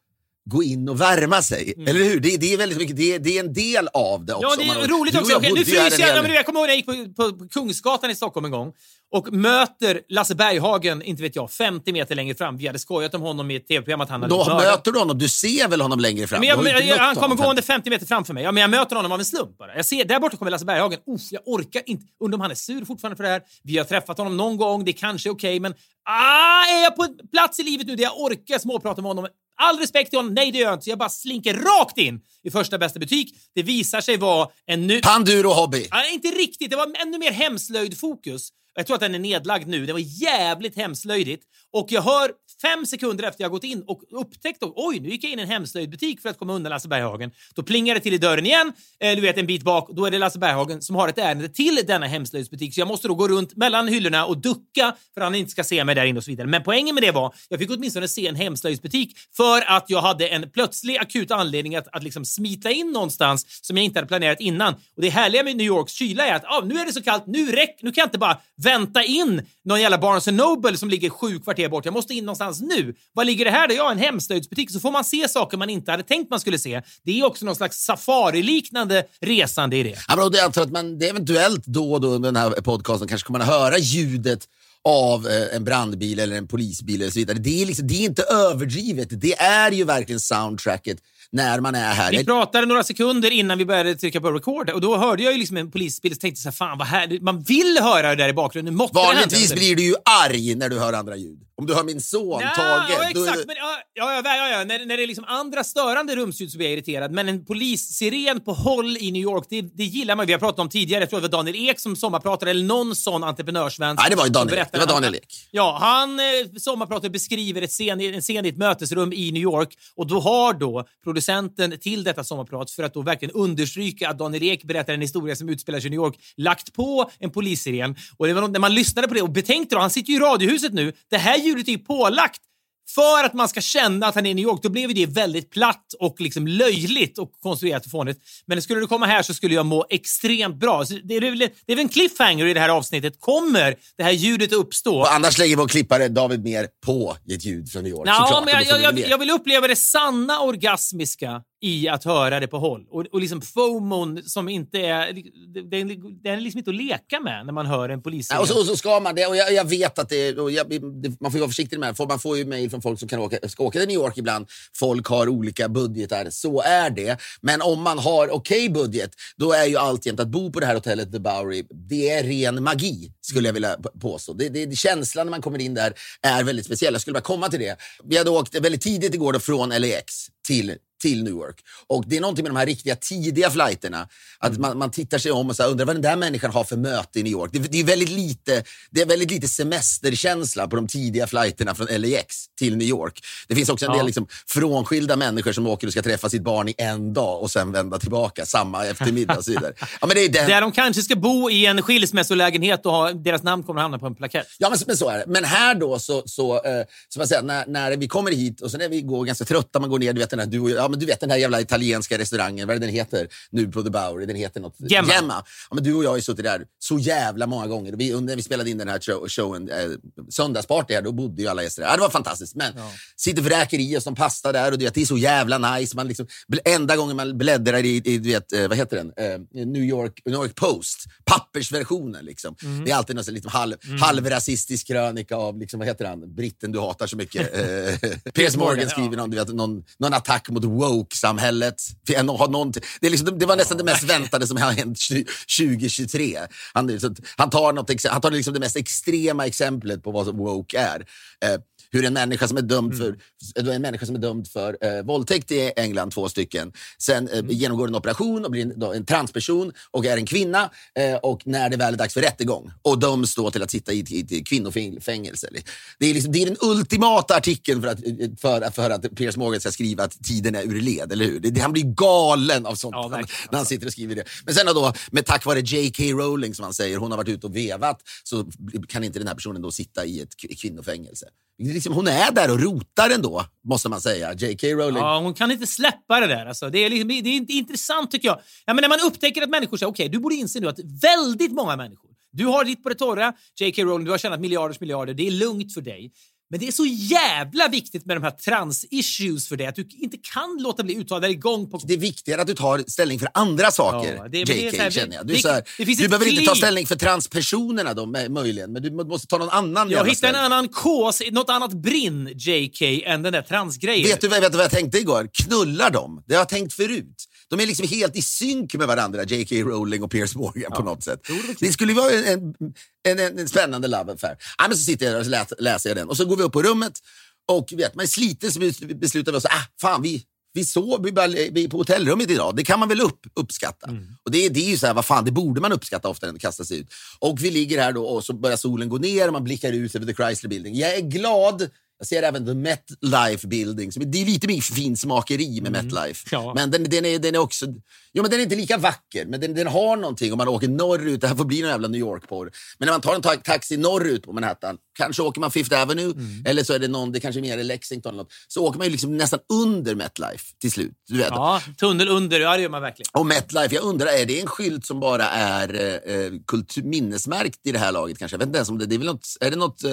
gå in och värma sig. Eller hur? Det, det är väldigt mycket, det, det är en del av det också. Mm. Ja, det är Man- roligt också. nu fryser jag. men jag kommer ihåg när jag gick på, på, Kungsgatan i Stockholm en gång och möter Lasse Berghagen, inte vet jag, 50 meter längre fram. Vi hade skojat om honom i ett tv-program att han hade Då mördat- möter du honom, du ser väl honom längre fram? Men jag, men, jag, han kommer gående 50 meter framför mig. Ja, men jag möter honom av en slump bara. Jag ser, där borta kommer Lasse Berghagen. Uff, jag orkar inte. Undrar om han är sur fortfarande för det här. Vi har träffat honom någon gång. Det är kanske är okej, men ah, är jag på en plats i livet nu där jag orkar småprata med honom? All respekt till honom. Nej, det gör jag inte. Så jag bara slinker rakt in i första bästa butik. Det visar sig vara en ny... Panduro Hobby. Ja, inte riktigt. Det var ännu mer hemslöjd-fokus. Jag tror att den är nedlagd nu. Det var jävligt hemslöjdigt. Och jag hör fem sekunder efter jag gått in och upptäckt att oj, nu gick jag in i en hemslöjdbutik för att komma undan Lasse Berghagen. Då plingar det till i dörren igen, eh, du vet en bit bak. Då är det Lasse Berghagen som har ett ärende till denna hemslöjdsbutik. Så jag måste då gå runt mellan hyllorna och ducka för att han inte ska se mig där inne och så vidare. Men poängen med det var, jag fick åtminstone se en hemslöjdsbutik för att jag hade en plötslig akut anledning att, att liksom smita in någonstans som jag inte hade planerat innan. Och det härliga med New Yorks kyla är att ah, nu är det så kallt, nu, räcker nu kan jag inte bara vänta in någon jävla Barnes Noble som ligger sju kvarter bort. Jag måste in någonstans nu. Var ligger det här då? Ja, en hemslöjdsbutik. Så får man se saker man inte hade tänkt man skulle se. Det är också någon slags safariliknande resande i det. Ja, men det- jag tror alltså att man det är eventuellt då och då under den här podcasten kanske kommer man höra ljudet av eh, en brandbil eller en polisbil eller så vidare. Det är, liksom, det är inte överdrivet. Det är ju verkligen soundtracket när man är här. Vi pratade några sekunder innan vi började trycka på record och då hörde jag ju liksom en polisbil och tänkte så här, fan vad härligt. Man vill höra det där i bakgrunden. Det Vanligtvis blir du ju arg när du hör andra ljud. Om du hör min son Ja, Tage. ja, är exakt. det- Men, ja, ja, ja, ja. När, när det är liksom andra störande rumsljud så blir jag irriterad. Men en polissiren på håll i New York, det, det gillar man. Vi har pratat om tidigare, jag tror det var Daniel Ek som sommarpratade, eller någon sån entreprenörsvän. Nej, det var ju Daniel Det var Daniel han- Ek. Ja, han eh, sommarpratar beskriver ett scen, en scen i ett mötesrum i New York och då har då producenten till detta sommarprat för att då verkligen understryka att Daniel Ek berättar en historia som utspelar sig i New York lagt på en polissiren. Och det var när man lyssnade på det och betänkte då, han sitter ju i Radiohuset nu, det här ljudet är ju pålagt för att man ska känna att han är i New York, då blev det väldigt platt och liksom löjligt och konstruerat och fånigt. Men skulle du komma här så skulle jag må extremt bra. Så det, är väl, det är väl en cliffhanger i det här avsnittet. Kommer det här ljudet uppstå? Och annars lägger vår klippare David mer på ett ljud från New York. Ja, men jag, jag, jag, jag vill uppleva det sanna orgasmiska i att höra det på håll. Och, och liksom FOMOn som inte är... Den, den är liksom inte att leka med när man hör en polis. Ja, och, så, och så ska man det. Och jag, jag vet att det, jag, det, man får vara försiktig med det. Man får ju mejl från folk som kan åka, ska åka till New York ibland. Folk har olika budgetar. Så är det. Men om man har okej budget, då är ju alltjämt att bo på det här hotellet The Bowery, det är ren magi, skulle jag vilja påstå. Det, det, känslan när man kommer in där är väldigt speciell. Jag skulle bara komma till det. Vi hade åkt väldigt tidigt igår då från LAX till till Newark. Och det är någonting med de här riktiga tidiga flighterna. Att man, man tittar sig om och så här, undrar vad den där människan har för möte i New York. Det, det, är väldigt lite, det är väldigt lite semesterkänsla på de tidiga flighterna från LAX till New York. Det finns också en Ja. del liksom, frånskilda människor som åker och ska träffa sitt barn i en dag och sen vända tillbaka samma eftermiddag och så vidare. (laughs) Ja, men det är den, Där de kanske ska bo i en skilsmässolägenhet och ha, deras namn kommer att hamna på en plakett. Ja, men, men så är det. Men här då, så, så, eh, så man säger, när, när vi kommer hit och sen är vi går ganska trötta, man går ner, du vet den här, du och jag, ja, men du vet den här jävla italienska restaurangen, vad är det den heter nu på The Bowery? Den heter något... Gemma. Ja, men du och jag har ju suttit där så jävla många gånger. Vi, när vi spelade in den här show, showen, eh, Söndagsparty, här, då bodde ju alla gäster där. Ja, det var fantastiskt. Men sitter vräker i oss som pasta där och du vet, det är så jävla nice. Man liksom, enda gången man bläddrar i, i du vet, eh, vad heter den? Eh, New, York, New York Post, pappersversionen. Liksom. Mm. Det är alltid någon sån liksom halv, halvrasistisk krönika av, liksom, vad heter han, britten du hatar så mycket. (laughs) Eh, Piers Morgan skriver ja. någon, du vet, någon, någon attack mot woke-samhället. Det, är liksom, det var nästan det mest väntade som har hänt 2023. Han, han tar, något, han tar liksom det mest extrema exemplet på vad som woke är. Hur en människa som är dömd för, Mm. en människa som är dömd för eh, våldtäkt i England, två stycken, sen eh, Mm. genomgår en operation och blir en, då, en transperson och är en kvinna. Eh, och när det väl är dags för rättegång och döms då till att sitta i, i, i kvinnofängelse. Det är, liksom, det är den ultimata artikeln för att, för, för att Piers Morgan ska skriva att tiden är ur led, eller hur? Det, han blir galen av sånt Ja, när, verkligen, när han sitter och skriver det. Men sen då, med tack vare J.K. Rowling som han säger, hon har varit ute och vevat, så kan inte den här personen då sitta i ett kvinnofängelse. Liksom, hon är där och rotar ändå, måste man säga. J.K. Rowling. Ja, hon kan inte släppa det där. Alltså, det, är liksom, det är intressant tycker jag. Ja, men när man upptäcker att människor säger okej, du borde inse nu att väldigt många människor, du har ditt på det torra, J.K. Rowling, du har tjänat miljarders miljarder, det är lugnt för dig. Men det är så jävla viktigt med de här trans-issues för dig att du inte kan låta bli uttala dig gång på Det är viktigare att du tar ställning för andra saker, Ja, det- det JK, så här, känner jag. Du, det- här, det du behöver inte ta kliv. ställning för transpersonerna då, möjligen, men du må- måste ta någon annan Jag hittade en annan kås, något annat brinn, JK, än den där transgrejen. Vet du, vet du vad jag tänkte igår? Knullar de? Det har jag tänkt förut. De är liksom helt i synk med varandra, J.K. Rowling och Piers Morgan på något sätt. Det skulle vara en, en, en, en, spännande love affair. Ja, men så sitter jag där och lät, läser jag den och så går vi upp på rummet och vet, man är sliten så bes- beslutar vi oss, ah, fan vi, vi sov vi bara, vi på hotellrummet idag. Det kan man väl upp, uppskatta. Mm. Och det, är- det är ju så här, vad fan, det borde man uppskatta oftare än att kasta sig ut. Och vi ligger här då och så börjar solen gå ner och man blickar ut över The Chrysler Building. Jag är glad. Jag ser även The MetLife Building. Så det är lite mer finsmakeri med MetLife. Ja. Men den, den, är, den är också... Jo, men den är inte lika vacker, men den, den har någonting om man åker norrut. Det här får bli någon jävla New York-porr. Men när man tar en ta taxi norrut på Manhattan, kanske åker man Fifth Avenue, eller så är det någon, det kanske är mer i Lexington eller något, så åker man ju liksom nästan under MetLife till slut. Du vet. Ja, tunnel under, ja det gör man verkligen. Och MetLife, jag undrar, är det en skylt som bara är eh, eh, kultur, minnesmärkt i det här laget? Kanske? Jag vet inte ens om det, det är, väl något, är det något eh,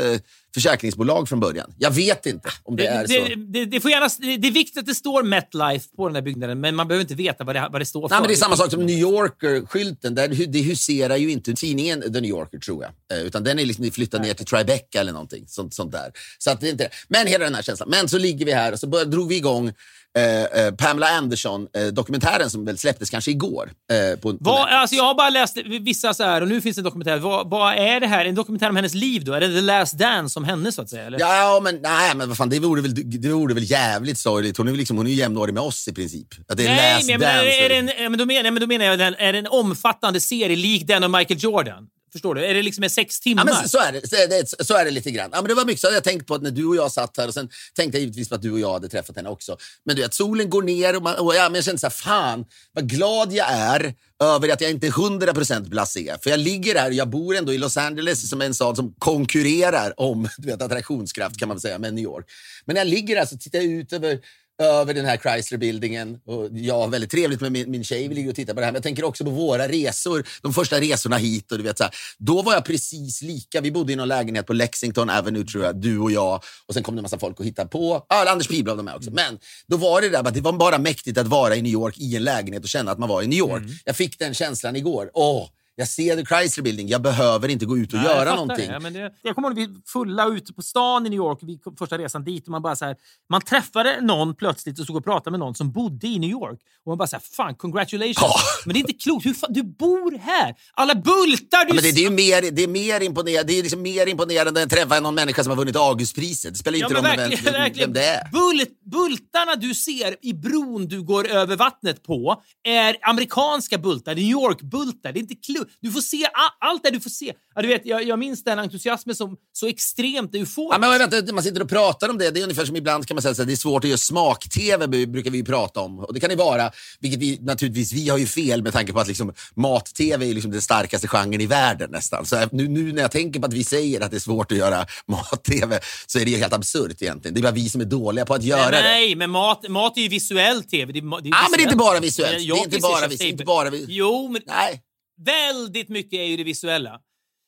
försäkringsbolag från början? Jag vet inte om det, Det, är så. det, det, får gärna, det, är viktigt att det står MetLife på den där byggnaden, men man behöver inte veta vad det, vad det står för. Nej, men det är samma sak som New Yorker-skylten. Där, det huserar ju inte tidningen The New Yorker, tror jag. Eh, utan den är liksom flyttad ner till Tribeca eller någonting. Sånt, sånt där. Så att det är inte, men hela den här känslan. Men så ligger vi här och så bör, drog vi igång eh, eh, Pamela Anderson-dokumentären som väl släpptes kanske igår. Eh, på, på Vad, alltså jag har bara läst vissa så här, och nu finns det en dokumentär. Vad, vad är det här? En dokumentär om hennes liv då? Är det The Last Dance om henne så att säga? Eller? Ja, men nej, men vad fan, det vore väl, det vore väl jävligt sorgligt. Hon är, ju liksom, hon är ju jämnårig med oss i princip. Att det är Nej, last men, dance. är det en, men då menar, men då menar jag, den, är det en omfattande serie lik den av Michael Jordan? Förstår du? Är det liksom sex Ja, timmar? men så, är det, så, är det, så är det lite grann. Ja, men det var mycket så jag tänkt på att när du och jag satt här och sen tänkte jag givetvis på att du och jag hade träffat henne också. Men du vet, solen går ner och, man, och ja, men jag kände så här, fan vad glad jag är över att jag inte är 100% blasé. För jag ligger här och jag bor ändå i Los Angeles som är en stad som konkurrerar om du vet, attraktionskraft kan man säga med New York. Men när jag ligger här så tittar jag ut över över den här Chrysler-buildingen. Och jag har väldigt trevligt med min, min tjej. Vi ligger och tittar på det här. Men jag tänker också på våra resor. De första resorna hit. Och du vet, så här, då var jag precis lika. Vi bodde i någon lägenhet på Lexington Avenue, tror jag. Du och jag. Och sen kom det en massa folk och hittade på. Ja, Anders Pihlblad var med också. Men då var det där det var bara mäktigt att vara i New York i en lägenhet och känna att man var i New York. Jag fick den känslan igår. Åh, jag ser the Chrysler Building. Jag behöver inte gå ut och Nej, jag göra fattar någonting. det. Men det, jag kommer ihåg när vi fulla ute på stan i New York, vi kom första resan dit, och man bara så här, man träffade någon plötsligt och stod och pratade med någon som bodde i New York. Och man bara så här, fan congratulations. Ja. Men det är inte klokt. Hur fan, du bor här! Alla bultar du Ja, men det, det är ju mer, det är mer imponerande, det är liksom mer imponerande än att träffa någon människa som har vunnit Augustpriset. Det spelar Ja, inte roll vem, vem, vem det är. Bult, bultarna du ser i bron du går över vattnet på är amerikanska bultar, New York-bultar. Det är inte klokt. Du får se allt det du får se. Ja, du vet, jag, jag minns den entusiasmen som så extremt euforisk. Ja, men vänta, man sitter och pratar om det. Det är ungefär som ibland kan man säga att det är svårt att göra smak-tv, brukar vi ju prata om. Och det kan det vara, vilket vi naturligtvis, vi har ju fel med tanke på att liksom, mat-tv är liksom den starkaste genren i världen nästan. Så nu, nu när jag tänker på att vi säger att det är svårt att göra mat-tv så är det helt absurt egentligen. Det är bara vi som är dåliga på att göra det. Nej, men mat, mat är ju visuell tv. Det är, det är Ja, men det är inte bara visuellt. Det är bara vis- inte bara vis- Jo, men Nej väldigt mycket är ju det visuella.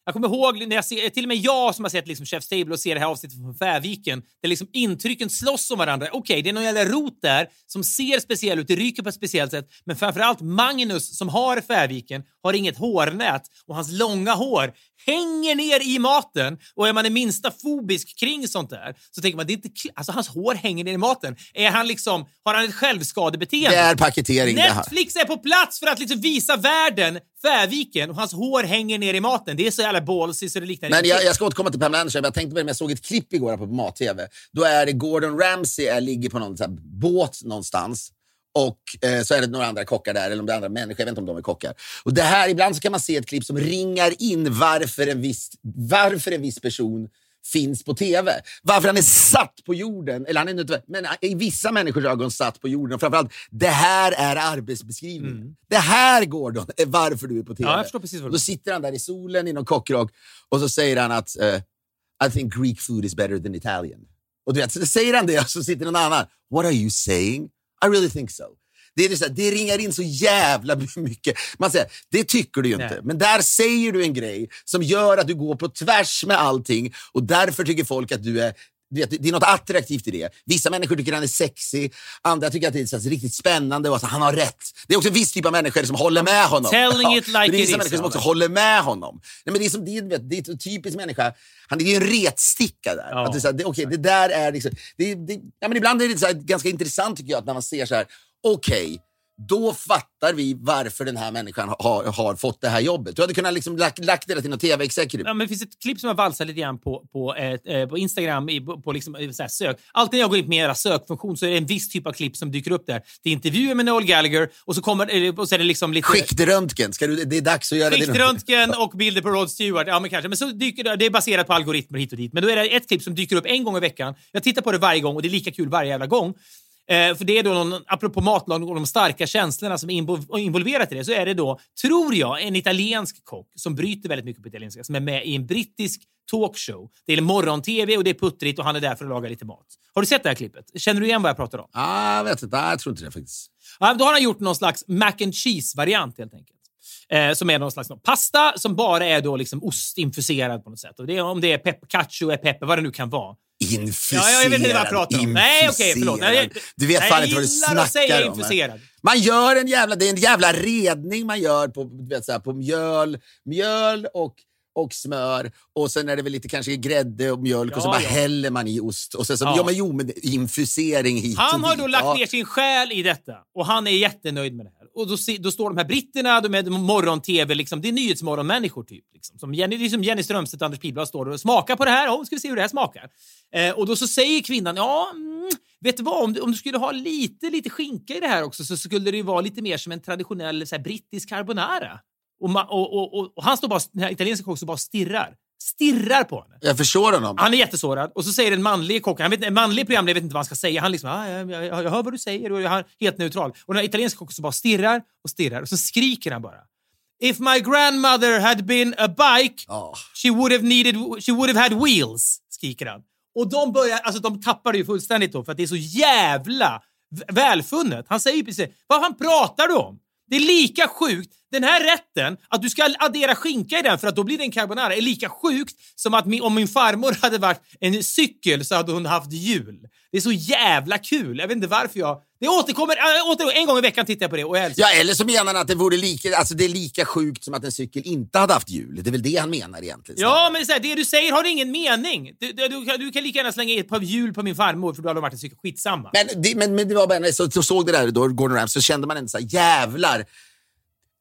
Jag kommer ihåg när jag ser, till och med jag som har sett liksom Chef's Table och ser det här avsnittet från Färviken, där liksom intrycken slåss om varandra. Okej, det är någon jävla rot där som ser speciell ut, det ryker på ett speciellt sätt, men framförallt Magnus som har Färviken har inget hårnät och hans långa hår hänger ner i maten och är man det minsta fobisk kring sånt där så tänker man det är inte alltså hans hår hänger ner i maten. Är han liksom, har han ett självskadebeteende? Det är paketering. Netflix är på plats för att liksom visa världen Färviken och hans hår hänger ner i maten. Det är så jävla ballsy så det liknar Men jag, jag ska återkomma till Pamela Anderson. Jag tänkte på det, men jag såg ett klipp igår på mat-tv. Då är det Gordon Ramsay är, ligger på någon så här båt någonstans. Och eh, så är det några andra kockar där, eller om det är andra människor. Jag vet inte om de är kockar. Och det här, ibland så kan man se ett klipp som ringar in varför en viss, varför en viss person finns på tv. Varför han är satt på jorden. Eller han är inte, men i vissa människors ögon satt på jorden. Och framförallt, det här är arbetsbeskrivningen. Det här, Gordon, är varför du är på tv. Ja, jag förstår precis vad då sitter han där i solen i någon kockrock och så säger han att eh, I think Greek food is better than Italian. Och du vet, så säger han det och så sitter någon annan. What are you saying? I really think so. Det, är det, så här, det ringar in så jävla (laughs) mycket. Man säger, det tycker du ju inte. Nej. Men där säger du en grej som gör att du går på tvärs med allting och därför tycker folk att du är vet, det är något attraktivt i det. Vissa människor tycker han är sexy, andra tycker att det är riktigt spännande och att han har rätt. Det är också en viss typ av människor som håller med honom. Telling it like det är vissa is, människor som också håller med honom. Nej, men det, är som, det, är, det är en typisk människa. Han är ju en retsticka där. Ja, att det, är så här, det, okay, det där är liksom, det, det, ja, men ibland är det så här, ganska intressant tycker jag att när man ser så här, okej, då fattar vi varför den här människan har, har fått det här jobbet. Du hade kunnat liksom lagt, lagt det till någon tv-executive. Ja, men det finns ett klipp som jag valsar lite grann på, på, eh, på Instagram, i, på, på liksom, eh, så sök. Alltid när jag går in på min sökfunktion så är det en viss typ av klipp som dyker upp där. Det är intervjuer med Noel Gallagher och så, kommer, och så är det liksom lite... Skiktröntgen, ska du, det är dags att göra det. Skiktröntgen och bilder på Rod Stewart. Ja, men kanske. Men så dyker det, det är baserat på algoritmer hit och dit. Men då är det ett klipp som dyker upp en gång i veckan. Jag tittar på det varje gång och det är lika kul varje jävla gång. Eh, för det är då, någon, apropå matlagning och de starka känslorna som är invo- involverat i det, så är det då, tror jag, en italiensk kock som bryter väldigt mycket på italienska, som är med i en brittisk talkshow. Det är morgon-tv och det är puttrigt och han är där för att laga lite mat. Har du sett det här klippet? Känner du igen vad jag pratar om? Ah, jag vet inte, ah, jag tror inte det faktiskt. Ja, då har han gjort någon slags mac and cheese-variant helt enkelt. Eh, som är någon slags någon pasta som bara är då liksom ostinfuserad på något sätt. Och det är, om det är pep, cacio, är pepper, vad det nu kan vara. Infuserad. Ja, jag vet inte vad jag pratar om. Nej, okej, förlåt. Nej, Du vet Nej, fan inte vad du snackar om. infuserad. Man gör en jävla, det är en jävla redning man gör på, vet, så här, på mjöl, mjöl och, och smör och sen är det väl lite kanske grädde och mjölk och så Ja, bara ja. häller man i ost. Och sen så, Ja. ja. men jo, men infusering hit Han har dit. då lagt ja. ner sin själ i detta och han är jättenöjd med det här. Och då, då står de här britterna, de är morgon-tv, liksom, det är nyhetsmorgonmänniskor typ. Liksom. Som Jenny, det är som Jenny Strömstedt och Anders Pihlblad står och smakar på det här. Oh, ska vi se hur det här smakar. Eh, och då så säger kvinnan, ja, mm, vet du vad, om du, om du skulle ha lite, lite skinka i det här också så skulle det ju vara lite mer som en traditionell så här, brittisk carbonara. Och, och, och, och, han står bara, den här italienska kocken står bara och stirrar. Stirrar på henne. Jag förstår honom. Han är jättesårad och så säger en manlig kock, han vet, en manlig programledare vet inte vad han ska säga. Han liksom, ah, jag, jag, jag hör vad du säger och jag är helt neutral. Och den italienska kocken så bara stirrar och stirrar och så skriker han bara. If my grandmother had been a bike Ja. she would have needed, she would have had wheels, skriker han. Och de börjar, alltså de tappar det ju fullständigt då för att det är så jävla välfunnet. Han säger ju precis, vad fan pratar du om? Det är lika sjukt, den här rätten, att du ska addera skinka i den för att då blir det en carbonara, är lika sjukt som att min, om min farmor hade varit en cykel så hade hon haft hjul. Det är så jävla kul. Jag vet inte varför jag... Det återkommer, äh, åter, en gång i veckan tittar jag på det och jag älskar Ja, eller så menar han att det, vore lika, alltså det är lika sjukt som att en cykel inte hade haft hjul. Det är väl det han menar egentligen. Ja, men så här, det du säger har ingen mening. Du, du, du, kan- du kan lika gärna slänga ett par hjul på min farmor för då hade varit en cykel. Skitsamma. Men det, men, men det var bara så, så såg det där då, Gordon Ramsay, så kände man ändå så här, jävlar.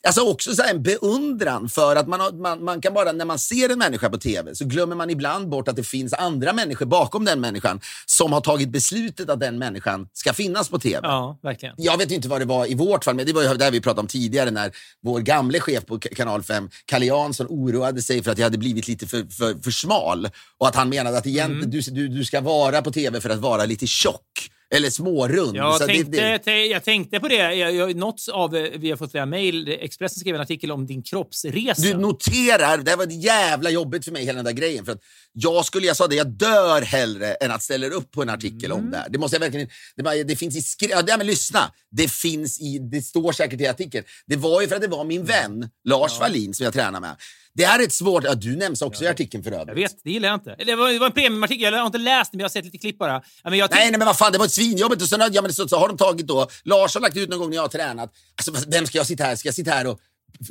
Alltså också så en beundran för att man, har, man, man kan bara, när man ser en människa på tv så glömmer man ibland bort att det finns andra människor bakom den människan som har tagit beslutet att den människan ska finnas på tv. Ja, verkligen. Jag vet inte vad det var i vårt fall, men det var ju det vi pratade om tidigare när vår gamle chef på kanal 5, Kalle Jansson, oroade sig för att jag hade blivit lite för, för, för smal och att han menade att egentligen Mm. du, du, du ska vara på tv för att vara lite tjock eller smårund. Jag, Så det- tänkte, det- te- jag tänkte på det. Jag, jag, något av, eh, vi har fått flera mejl. Expressen skrev en artikel om din kroppsresa. Du noterar, det här var jävla jobbigt för mig hela den där grejen. För att jag skulle, jag sa det, jag dör hellre än att ställa upp på en artikel Mm. om det här. Det måste jag verkligen, det, det finns i skri- ja, det, men lyssna, det finns i, det står säkert i artikeln. Det var ju för att det var min vän Lars Wallin som jag tränar med. Det här är ett svårt, ja, du nämns också i artikeln för övrigt. Jag vet, det gillar jag inte. Det var, det var en premiumartikel. Jag har inte läst den, men jag har sett lite klipp bara. Ja, men jag Nej, nej, men vad fan, det var ett svinjobbigt. Och sen, ja, men så, så har de tagit då, Lars har lagt ut någon gång när jag har tränat. Alltså, vem ska jag sitta här? Ska jag sitta här och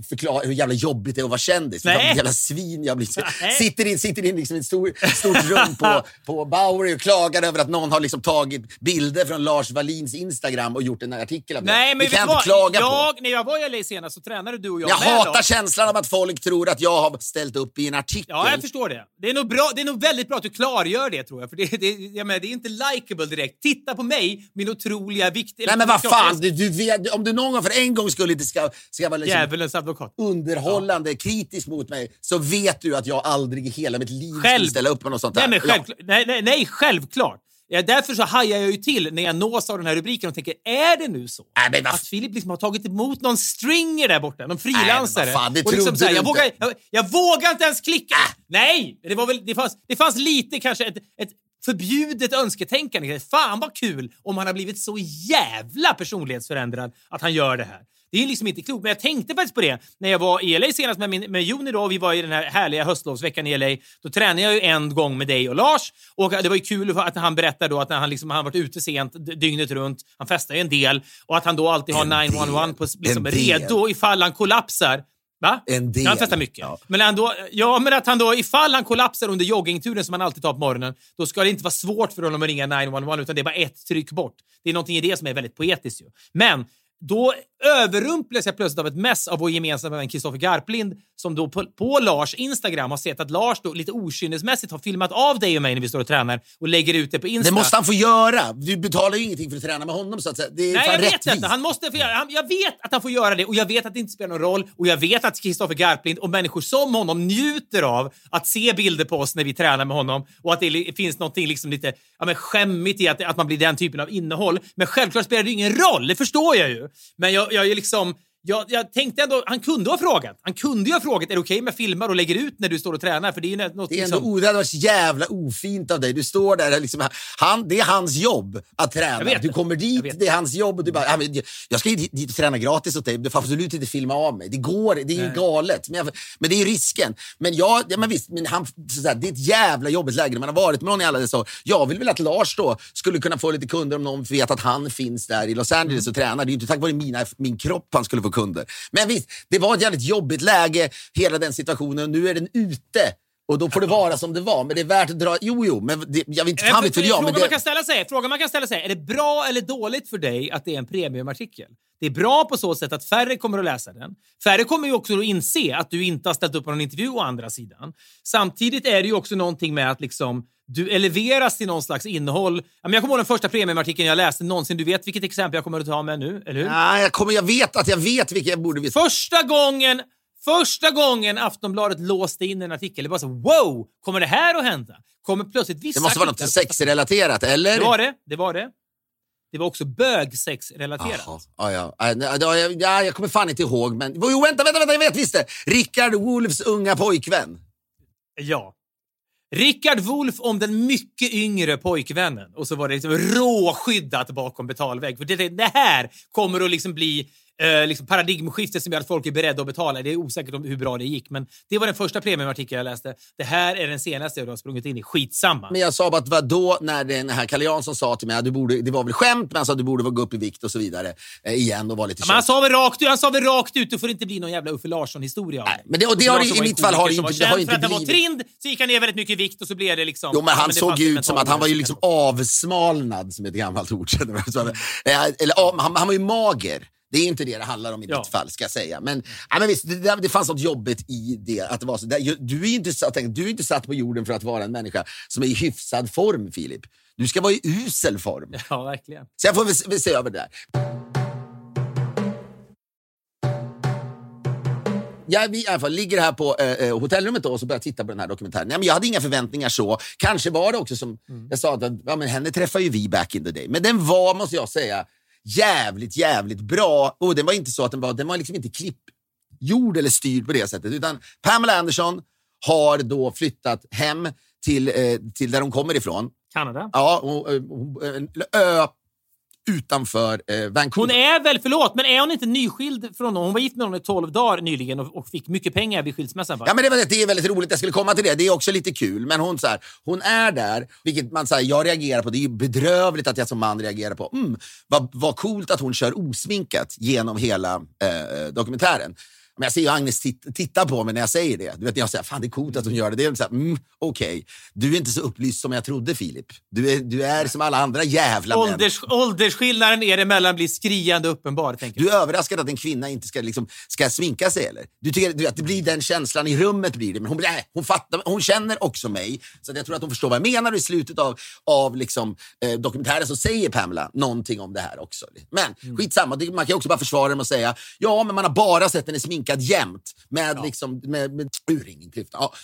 förklara hur jävla jobbigt det är att vara kändis? Nej. Jävla svin jag blir. Nej. Sitter in, sitter in liksom i ett stor, stort rum på, på Bowery och klagar över att någon har liksom tagit bilder från Lars Wallins Instagram och gjort en artikel av det. Nej, men det kan jag inte klaga jag, på. När jag var i LA senast så tränade du och jag Jag med hatar Lars. känslan av att folk tror att jag har ställt upp i en artikel. Ja, jag förstår det. Det är, nog bra, det är nog väldigt bra att du klargör det, tror jag. För det, det, jag menar, det är inte likable direkt. Titta på mig, min otroliga vikt... Nej men vad fan, du, du vet, om du någon gång för en gång skulle inte ska, ska vara liksom Djävulens advokat. underhållande, kritisk mot mig, så vet du att jag aldrig i hela mitt liv Själv- skulle ställa upp på något sånt. Nej, men Ja. självklart. Nej, nej, nej, självklart. Ja, därför så hajar jag ju till när jag nås av den här rubriken och tänker, är det nu så? Nej, men vad att Filip liksom har tagit emot någon stringer där borta, någon frilansare. Nej, men vad fan, det och liksom trodde så här, du jag, inte. vågar, jag, jag vågar inte ens klicka. Nej, det, var väl, det, fanns, det fanns lite kanske ett, ett förbjudet önsketänkande. Fan vad kul om han har blivit så jävla personlighetsförändrad att han gör det här. Det är liksom inte klokt, men jag tänkte faktiskt på det när jag var i LA senast med, min, med Joni då, och vi var i den här härliga höstlovsveckan i LA. Då tränade jag ju en gång med dig och Lars och det var ju kul att han berättade då att han liksom, han varit ute sent dygnet runt, han festar ju en del och att han då alltid har En 911 på, liksom, redo ifall han kollapsar. Va? En del. Han festar mycket. Ja. Men, ändå, ja, men att han då, ifall han kollapsar under joggingturen som han alltid tar på morgonen, då ska det inte vara svårt för honom att ringa 911 utan det är bara ett tryck bort. Det är någonting i det som är väldigt poetiskt ju. Men då överrumplas jag plötsligt av ett mess av vår gemensamma vän Kristoffer Garplind som då på, på Lars Instagram har sett att Lars då lite okynnesmässigt har filmat av dig och mig när vi står och tränar och lägger ut det på Insta. Det måste han få göra. Du betalar ju ingenting för att träna med honom. Så att säga. Det är Nej, jag vet detta. Han måste få göra, han, jag vet att han får göra det och jag vet att det inte spelar någon roll och jag vet att Kristoffer Garplind och människor som honom njuter av att se bilder på oss när vi tränar med honom och att det finns något liksom lite ja, men skämmigt i att, att man blir den typen av innehåll. Men självklart spelar det ingen roll, det förstår jag ju. Men jag, jag är liksom jag, jag tänkte ändå, han kunde ha frågat. Han kunde ju ha frågat, är det okej om jag filmar och lägger ut när du står och tränar? För det är något Det är ändå liksom, o- det hade varit så jävla ofint av dig. Du står där, liksom, han, det är hans jobb att träna. Du kommer dit, det är hans jobb och du bara, "Ja, men jag- ska ju dit- och träna gratis åt dig. Du får absolut inte filma av mig. Det går, det är ju galet. Men, jag, men det är ju risken. Men, jag, ja, men visst, men han, sådär, det är ett jävla jobbigt läge när man har varit med någon i alla dessa år. Jag vill väl att Lars då skulle kunna få lite kunder om någon vet att han finns där i Los Angeles och tränar. Det är ju inte tack vare mina, min kropp han skulle få kunder. Men visst, det var ett jävligt jobbigt läge, hela den situationen. Nu är den ute. Och då får det vara som det var. Men det är värt att dra... Jo, jo, men det, jag vet inte, fan vet väl jag. frågan, Men man kan det, ställa sig, frågan man kan ställa sig är det bra eller dåligt för dig att det är en premiumartikel? Det är bra på så sätt att färre kommer att läsa den. Färre kommer ju också att inse att du inte har ställt upp på någon intervju å andra sidan. Samtidigt är det ju också någonting med att liksom du eleveras till någon slags innehåll. Jag kommer ihåg den första premiumartikeln jag läste någonsin. Du vet vilket exempel jag kommer att ta med nu, eller hur? nej, jag, kommer, jag vet att jag vet vilka jag borde veta. Första gången Första gången Aftonbladet låste in en artikel, det var så wow, kommer det här att hända? Kommer plötsligt vissa Det måste vara något sexrelaterat, eller? Det var det, det var det. Det var också bögsexrelaterat. Ja, ja. Ja, jag kommer fan inte ihåg, men... Jo, vänta, vänta, vänta, jag vet visst det! Rickard Wolffs unga pojkvän. Ja. Rickard Wolff om den mycket yngre pojkvännen. Och så var det liksom råskyddat bakom betalvägg. För det, det här kommer att liksom bli eh, liksom paradigmskiftet som gör att folk är beredda att betala. Det är osäkert om hur bra det gick, men det var den första premiumartikeln jag läste. Det här är den senaste jag har sprungit in i. Skitsamma. Men jag sa bara att vad då när den här Kalle Jansson sa till mig att du borde, det var väl skämt, men han sa att du borde gå upp i vikt och så vidare eh, igen och vara lite Ja, men han sa väl rakt ut, han sa väl rakt ut, det får inte bli någon jävla Uffe Larsson-historia. Nej, men det- och det har det- i mitt fall har det inte- det har inte känd för att han var blivit- trind, så gick han ner väldigt mycket i vikt och så blev det liksom... Jo, men han det såg ut som att han var ju liksom avsmalnad, som ett gammalt ord. Så, eh, Eller, han, han var ju mager. Det är inte det det handlar om i Ja. ditt fall, ska jag säga. Men, ja, men visst, det, det, fanns något jobbigt i det. Att det var så. Du, är inte satt, du är inte satt på jorden för att vara en människa som är i hyfsad form, Filip. Du ska vara i usel form. (laughs) Ja, verkligen. Så jag får väl se över det där. Jag vi, i alla fall, ligger här på eh, eh, hotellrummet då, och så börjar titta på den här dokumentären. Nej, men jag hade inga förväntningar så. Kanske var det också som jag sa, att ja, men henne träffade ju vi back in the day. Men den var, måste jag säga, jävligt, jävligt bra. Och den var inte så att den var, den var liksom inte klippgjord eller styrd på det sättet. Utan Pamela Anderson har då flyttat hem till, eh, till där hon kommer ifrån. Kanada. Ja, och, eh, hon- en ö utanför eh, Vancouver. Hon är väl, förlåt, men är hon inte nyskild från honom? Hon var gift med honom i 12 dagar nyligen och, och fick mycket pengar vid skilsmässan. Ja, men det, det är väldigt roligt. Jag skulle komma till det. Det är också lite kul. Men hon, så här, hon är där, vilket man säger, jag reagerar på. Det är bedrövligt att jag som man reagerar på. Mm, vad, vad coolt att hon kör osminkat genom hela eh, dokumentären. Men jag ser ju Agnes tit- titta på mig när jag säger det. Du vet, jag säger fan det är coolt att hon gör det. Det är så här, mm, okej. Du är inte så upplyst som jag trodde Filip. Du är, du är som alla andra jävla män. Ålders, åldersskillnaden er emellan blir skriande uppenbar. Tänker Du jag. är överraskad att en kvinna inte ska, liksom, ska sminka sig eller? Du tycker du, att det blir den känslan i rummet blir det. Men hon, nej, hon, fattar, hon känner också mig. Så jag tror att hon förstår vad jag menar. I slutet av, av liksom, eh, dokumentären så säger Pamela någonting om det här också. Men Mm. skitsamma, det, man kan också bara försvara den med att säga ja, men man har bara sett henne sminkad jämt med, liksom, med, med urringningsklyftan. Ja.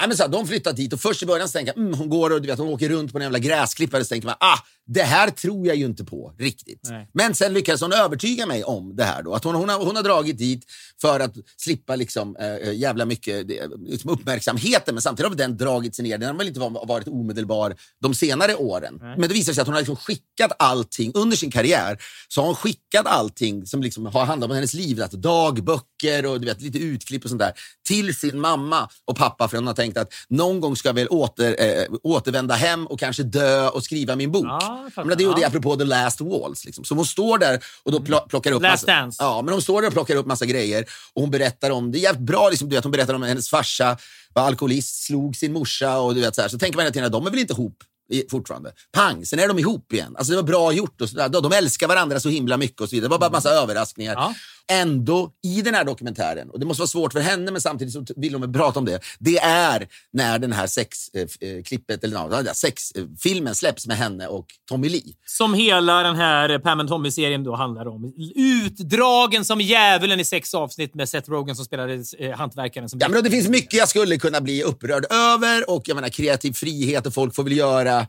Nej, men så här, de flyttat dit och först i början så tänker jag, mm, hon går och du vet, hon åker runt på en jävla gräsklippare så tänker man, ah, det här tror jag ju inte på riktigt. Nej. Men sen lyckades hon övertyga mig om det här. Då, att hon, hon, har, hon har dragit dit för att slippa liksom, eh, jävla mycket det, liksom uppmärksamheten. Men samtidigt har den dragit sig ner. Den har väl inte var- varit omedelbar de senare åren. Men det visar sig att hon har liksom skickat allting under sin karriär. Så har hon skickat allting som liksom har handlat om hennes liv. Att dagböcker och du vet, lite utklipp och sånt där. Till sin mamma och pappa. För hon har tänkt att någon gång ska jag väl åter, eh, återvända hem och kanske dö och skriva min bok. Ja, jag. Jag menar, det är ju det Ja. apropå The Last Walls. Liksom. Så hon står där och då pl- plockar upp Last massa, Dance. Ja, men hon står där och plockar upp massa grejer och hon berättar om, det är jävligt bra, liksom, du vet, hon berättar om hennes farsa var alkoholist, slog sin morsa och du vet så här. Så tänker man hela tiden, de är väl inte ihop fortfarande. Pang, sen är de ihop igen. Alltså det var bra gjort och så där. De, älskar varandra så himla mycket och så vidare. Det var bara massa överraskningar. Ja. Ändå, i den här dokumentären, och det måste vara svårt för henne men samtidigt så vill hon väl prata om det. Det är när den här sexklippet, eller no, den där sexfilmen släpps med henne och Tommy Lee. Som hela den här Pam and Tommy-serien då handlar om. Utdragen som djävulen i sex avsnitt med Seth Rogen som spelade eh, hantverkaren. Som Ja, men det finns mycket jag skulle kunna bli upprörd över och jag menar kreativ frihet och folk får väl göra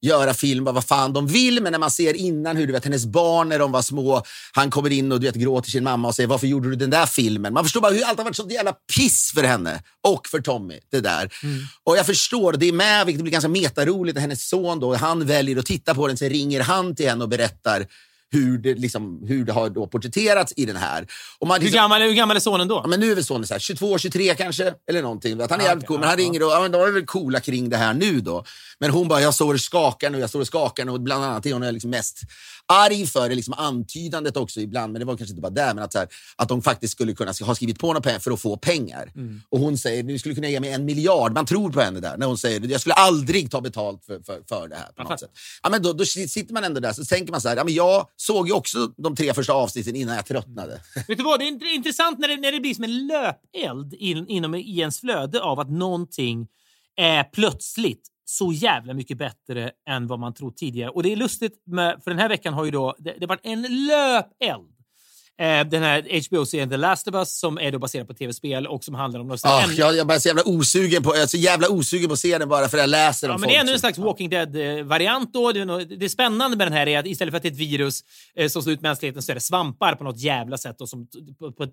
göra film vad fan de vill, men när man ser innan hur du vet hennes barn när de var små, han kommer in och du vet, gråter sin mamma och säger varför gjorde du den där filmen? Man förstår bara hur allt har varit så jävla piss för henne och för Tommy. det där. Och jag förstår, det är med, vilket blir ganska metaroligt, när hennes son då, han väljer att titta på den, sen ringer han till henne och berättar hur det, liksom, hur det har då porträtterats i den här. Och man, hur, liksom- gammal, hur gammal är sonen då? Ja, men nu är väl sonen så här, 22, 23 kanske, eller någonting. Att han är Ja, jävligt cool, men han Ja, ringer och ja, men de är väl coola kring det här nu då. Men hon bara, jag står och skakar nu, jag står och skakar nu. Och bland annat är hon liksom mest arg för det, liksom antydandet också ibland, men det var kanske inte bara där, men att, så här, att de faktiskt skulle kunna ha skrivit på några pengar för att få pengar. Mm. Och hon säger, du skulle kunna ge mig en miljard. Man tror på henne där, när hon säger, jag skulle aldrig ta betalt för, för, för det här. på något sätt. Ja, men då, då sitter man ändå där, så tänker man så här, ja, men jag såg ju också de tre första avsnitten innan jag tröttnade. Mm. Vet du vad? Det är intressant när det, när det blir som en löpeld in, inom i ens flöde av att någonting är plötsligt så jävla mycket bättre än vad man trott tidigare. Och det är lustigt, med, för den här veckan har ju då det, det varit en löpeld. Eh, den här HBO-serien The Last of Us som är då baserad på tv-spel och som handlar om... en- jag, jag är så jävla osugen på, jag är så jävla osugen på att se den bara för jag läser om Ja, men folk det är ännu en slags Walking Dead-variant. då. Det, spännande med den här är att istället för att det är ett virus eh, som slår ut mänskligheten så är det svampar på något jävla sätt. Och som, på, på,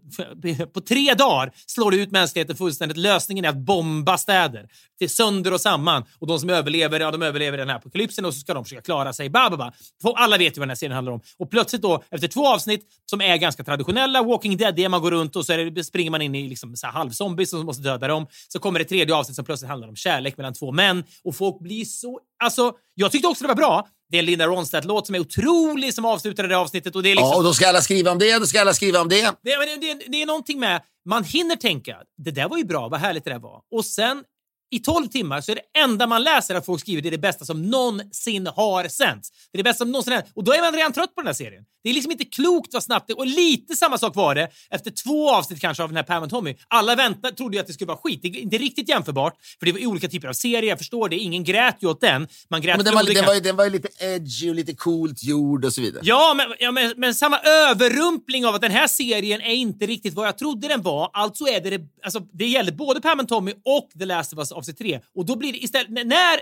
(laughs) på, tre dagar slår det ut mänskligheten fullständigt. Lösningen är att bomba städer till sönder och samman. Och de som överlever, ja, de överlever den här apokalypsen och så ska de försöka klara sig. Ba, ba, ba. Alla vet ju vad den här serien handlar om. Och plötsligt då, efter två avsnitt som är ganska traditionella, Walking Dead, det man går runt och så det, springer man in i liksom så halvzombies som måste döda dem. Så kommer det tredje avsnitt som plötsligt handlar om kärlek mellan två män och folk blir så... Alltså, jag tyckte också det var bra. Det är en Linda Ronstadt-låt som är otrolig som avslutade det avsnittet och det är liksom... Ja, och då ska alla skriva om det, då ska alla skriva om det. Det, men det, det, det är någonting med... Man hinner tänka, det där var ju bra, vad härligt det där var. Och sen i 12 timmar så är det enda man läser att folk skriver det är det bästa som någonsin har sänts. Det är det bästa som någonsin har Och då är man redan trött på den här serien. Det är liksom inte klokt vad snabbt det Och lite samma sak var det efter två avsnitt kanske av den här Pam och Tommy. Alla väntade, trodde ju att det skulle vara skit. Det är inte riktigt jämförbart, för det var olika typer av serier. Jag förstår det. Ingen grät ju åt den. Man grät Men den, var, olika- den, var, den var ju lite edgy och lite coolt gjord och så vidare. Ja, men, ja men, men samma överrumpling av att den här serien är inte riktigt vad jag trodde den var. Alltså är det alltså, det gäller både Pam and Tommy och The Last of Us sig tre. Och då blir det istället, när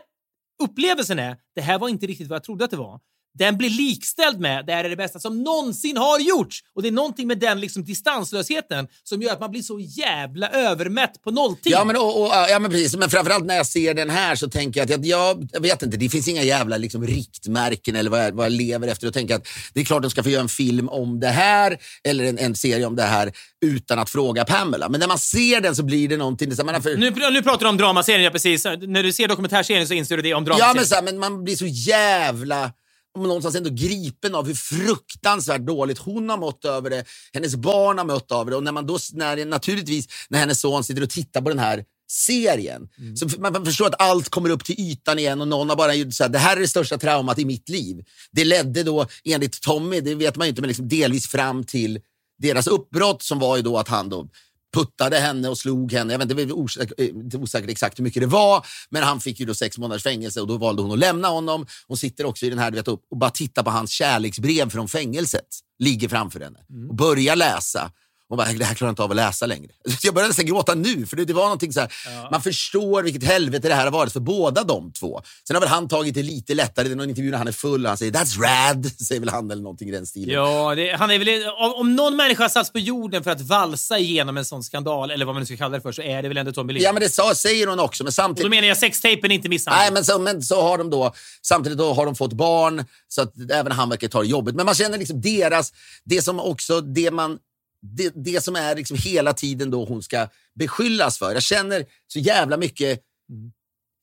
upplevelsen är det här var inte riktigt vad jag trodde att det var. Den blir likställd med det här är det bästa som någonsin har gjorts. Och det är någonting med den liksom distanslösheten som gör att man blir så jävla övermätt på nolltid. Ja men, och, och, ja, men precis. Men framförallt när jag ser den här så tänker jag att jag, jag, jag vet inte, det finns inga jävla liksom, riktmärken eller vad jag, vad jag lever efter. Och tänker att det är klart att de ska få göra en film om det här eller en, en serie om det här utan att fråga Pamela. Men när man ser den så blir det någonting... det är så man för, Nu, nu pratar du om dramaserien, ja precis. När du ser dokumentärserien så inser du det om dramaserien. Ja, men, så här, men man blir så jävla om någonstans ändå gripen av hur fruktansvärt dåligt hon har mått över det. Hennes barn har mått över det. Och när man då, när, naturligtvis när hennes son sitter och tittar på den här serien. Så f- man man förstår att allt kommer upp till ytan igen och någon har bara gjort så här, det här är det största traumat i mitt liv. Det ledde då, enligt Tommy, det vet man ju inte, men liksom delvis fram till deras uppbrott som var ju då att han då puttade henne och slog henne. Jag vet inte, det är osäkert, eh, osäkert exakt hur mycket det var, men han fick ju då sex månaders fängelse och då valde hon att lämna honom. Hon sitter också i den här, du vet, och och bara tittar på hans kärleksbrev från fängelset. Ligger framför henne och börjar läsa. Och bara, det här klarar jag inte av att läsa längre. (laughs) Jag började nästan gråta nu, för det, det var någonting så här, man förstår vilket helvete det här har varit för båda de två. Sen har väl han tagit det lite lättare, det är någon intervju när han är full och han säger “That's rad”, (laughs) säger väl han eller någonting i den stilen. Ja, det, han är väl, om, om någon människa satts på jorden för att valsa igenom en sån skandal, eller vad man nu ska kalla det för, så är det väl ändå Tommy Lee. Ja, men det sa, säger hon också, men Och samtidigt... då menar jag sextapen, inte misshandel. Nej, men så, men så har de då, samtidigt då har de fått barn, så att även han verkar ta det jobbigt. Men man känner liksom deras, det som också, det man, det, det som är liksom hela tiden då hon ska beskyllas för. Jag känner så jävla mycket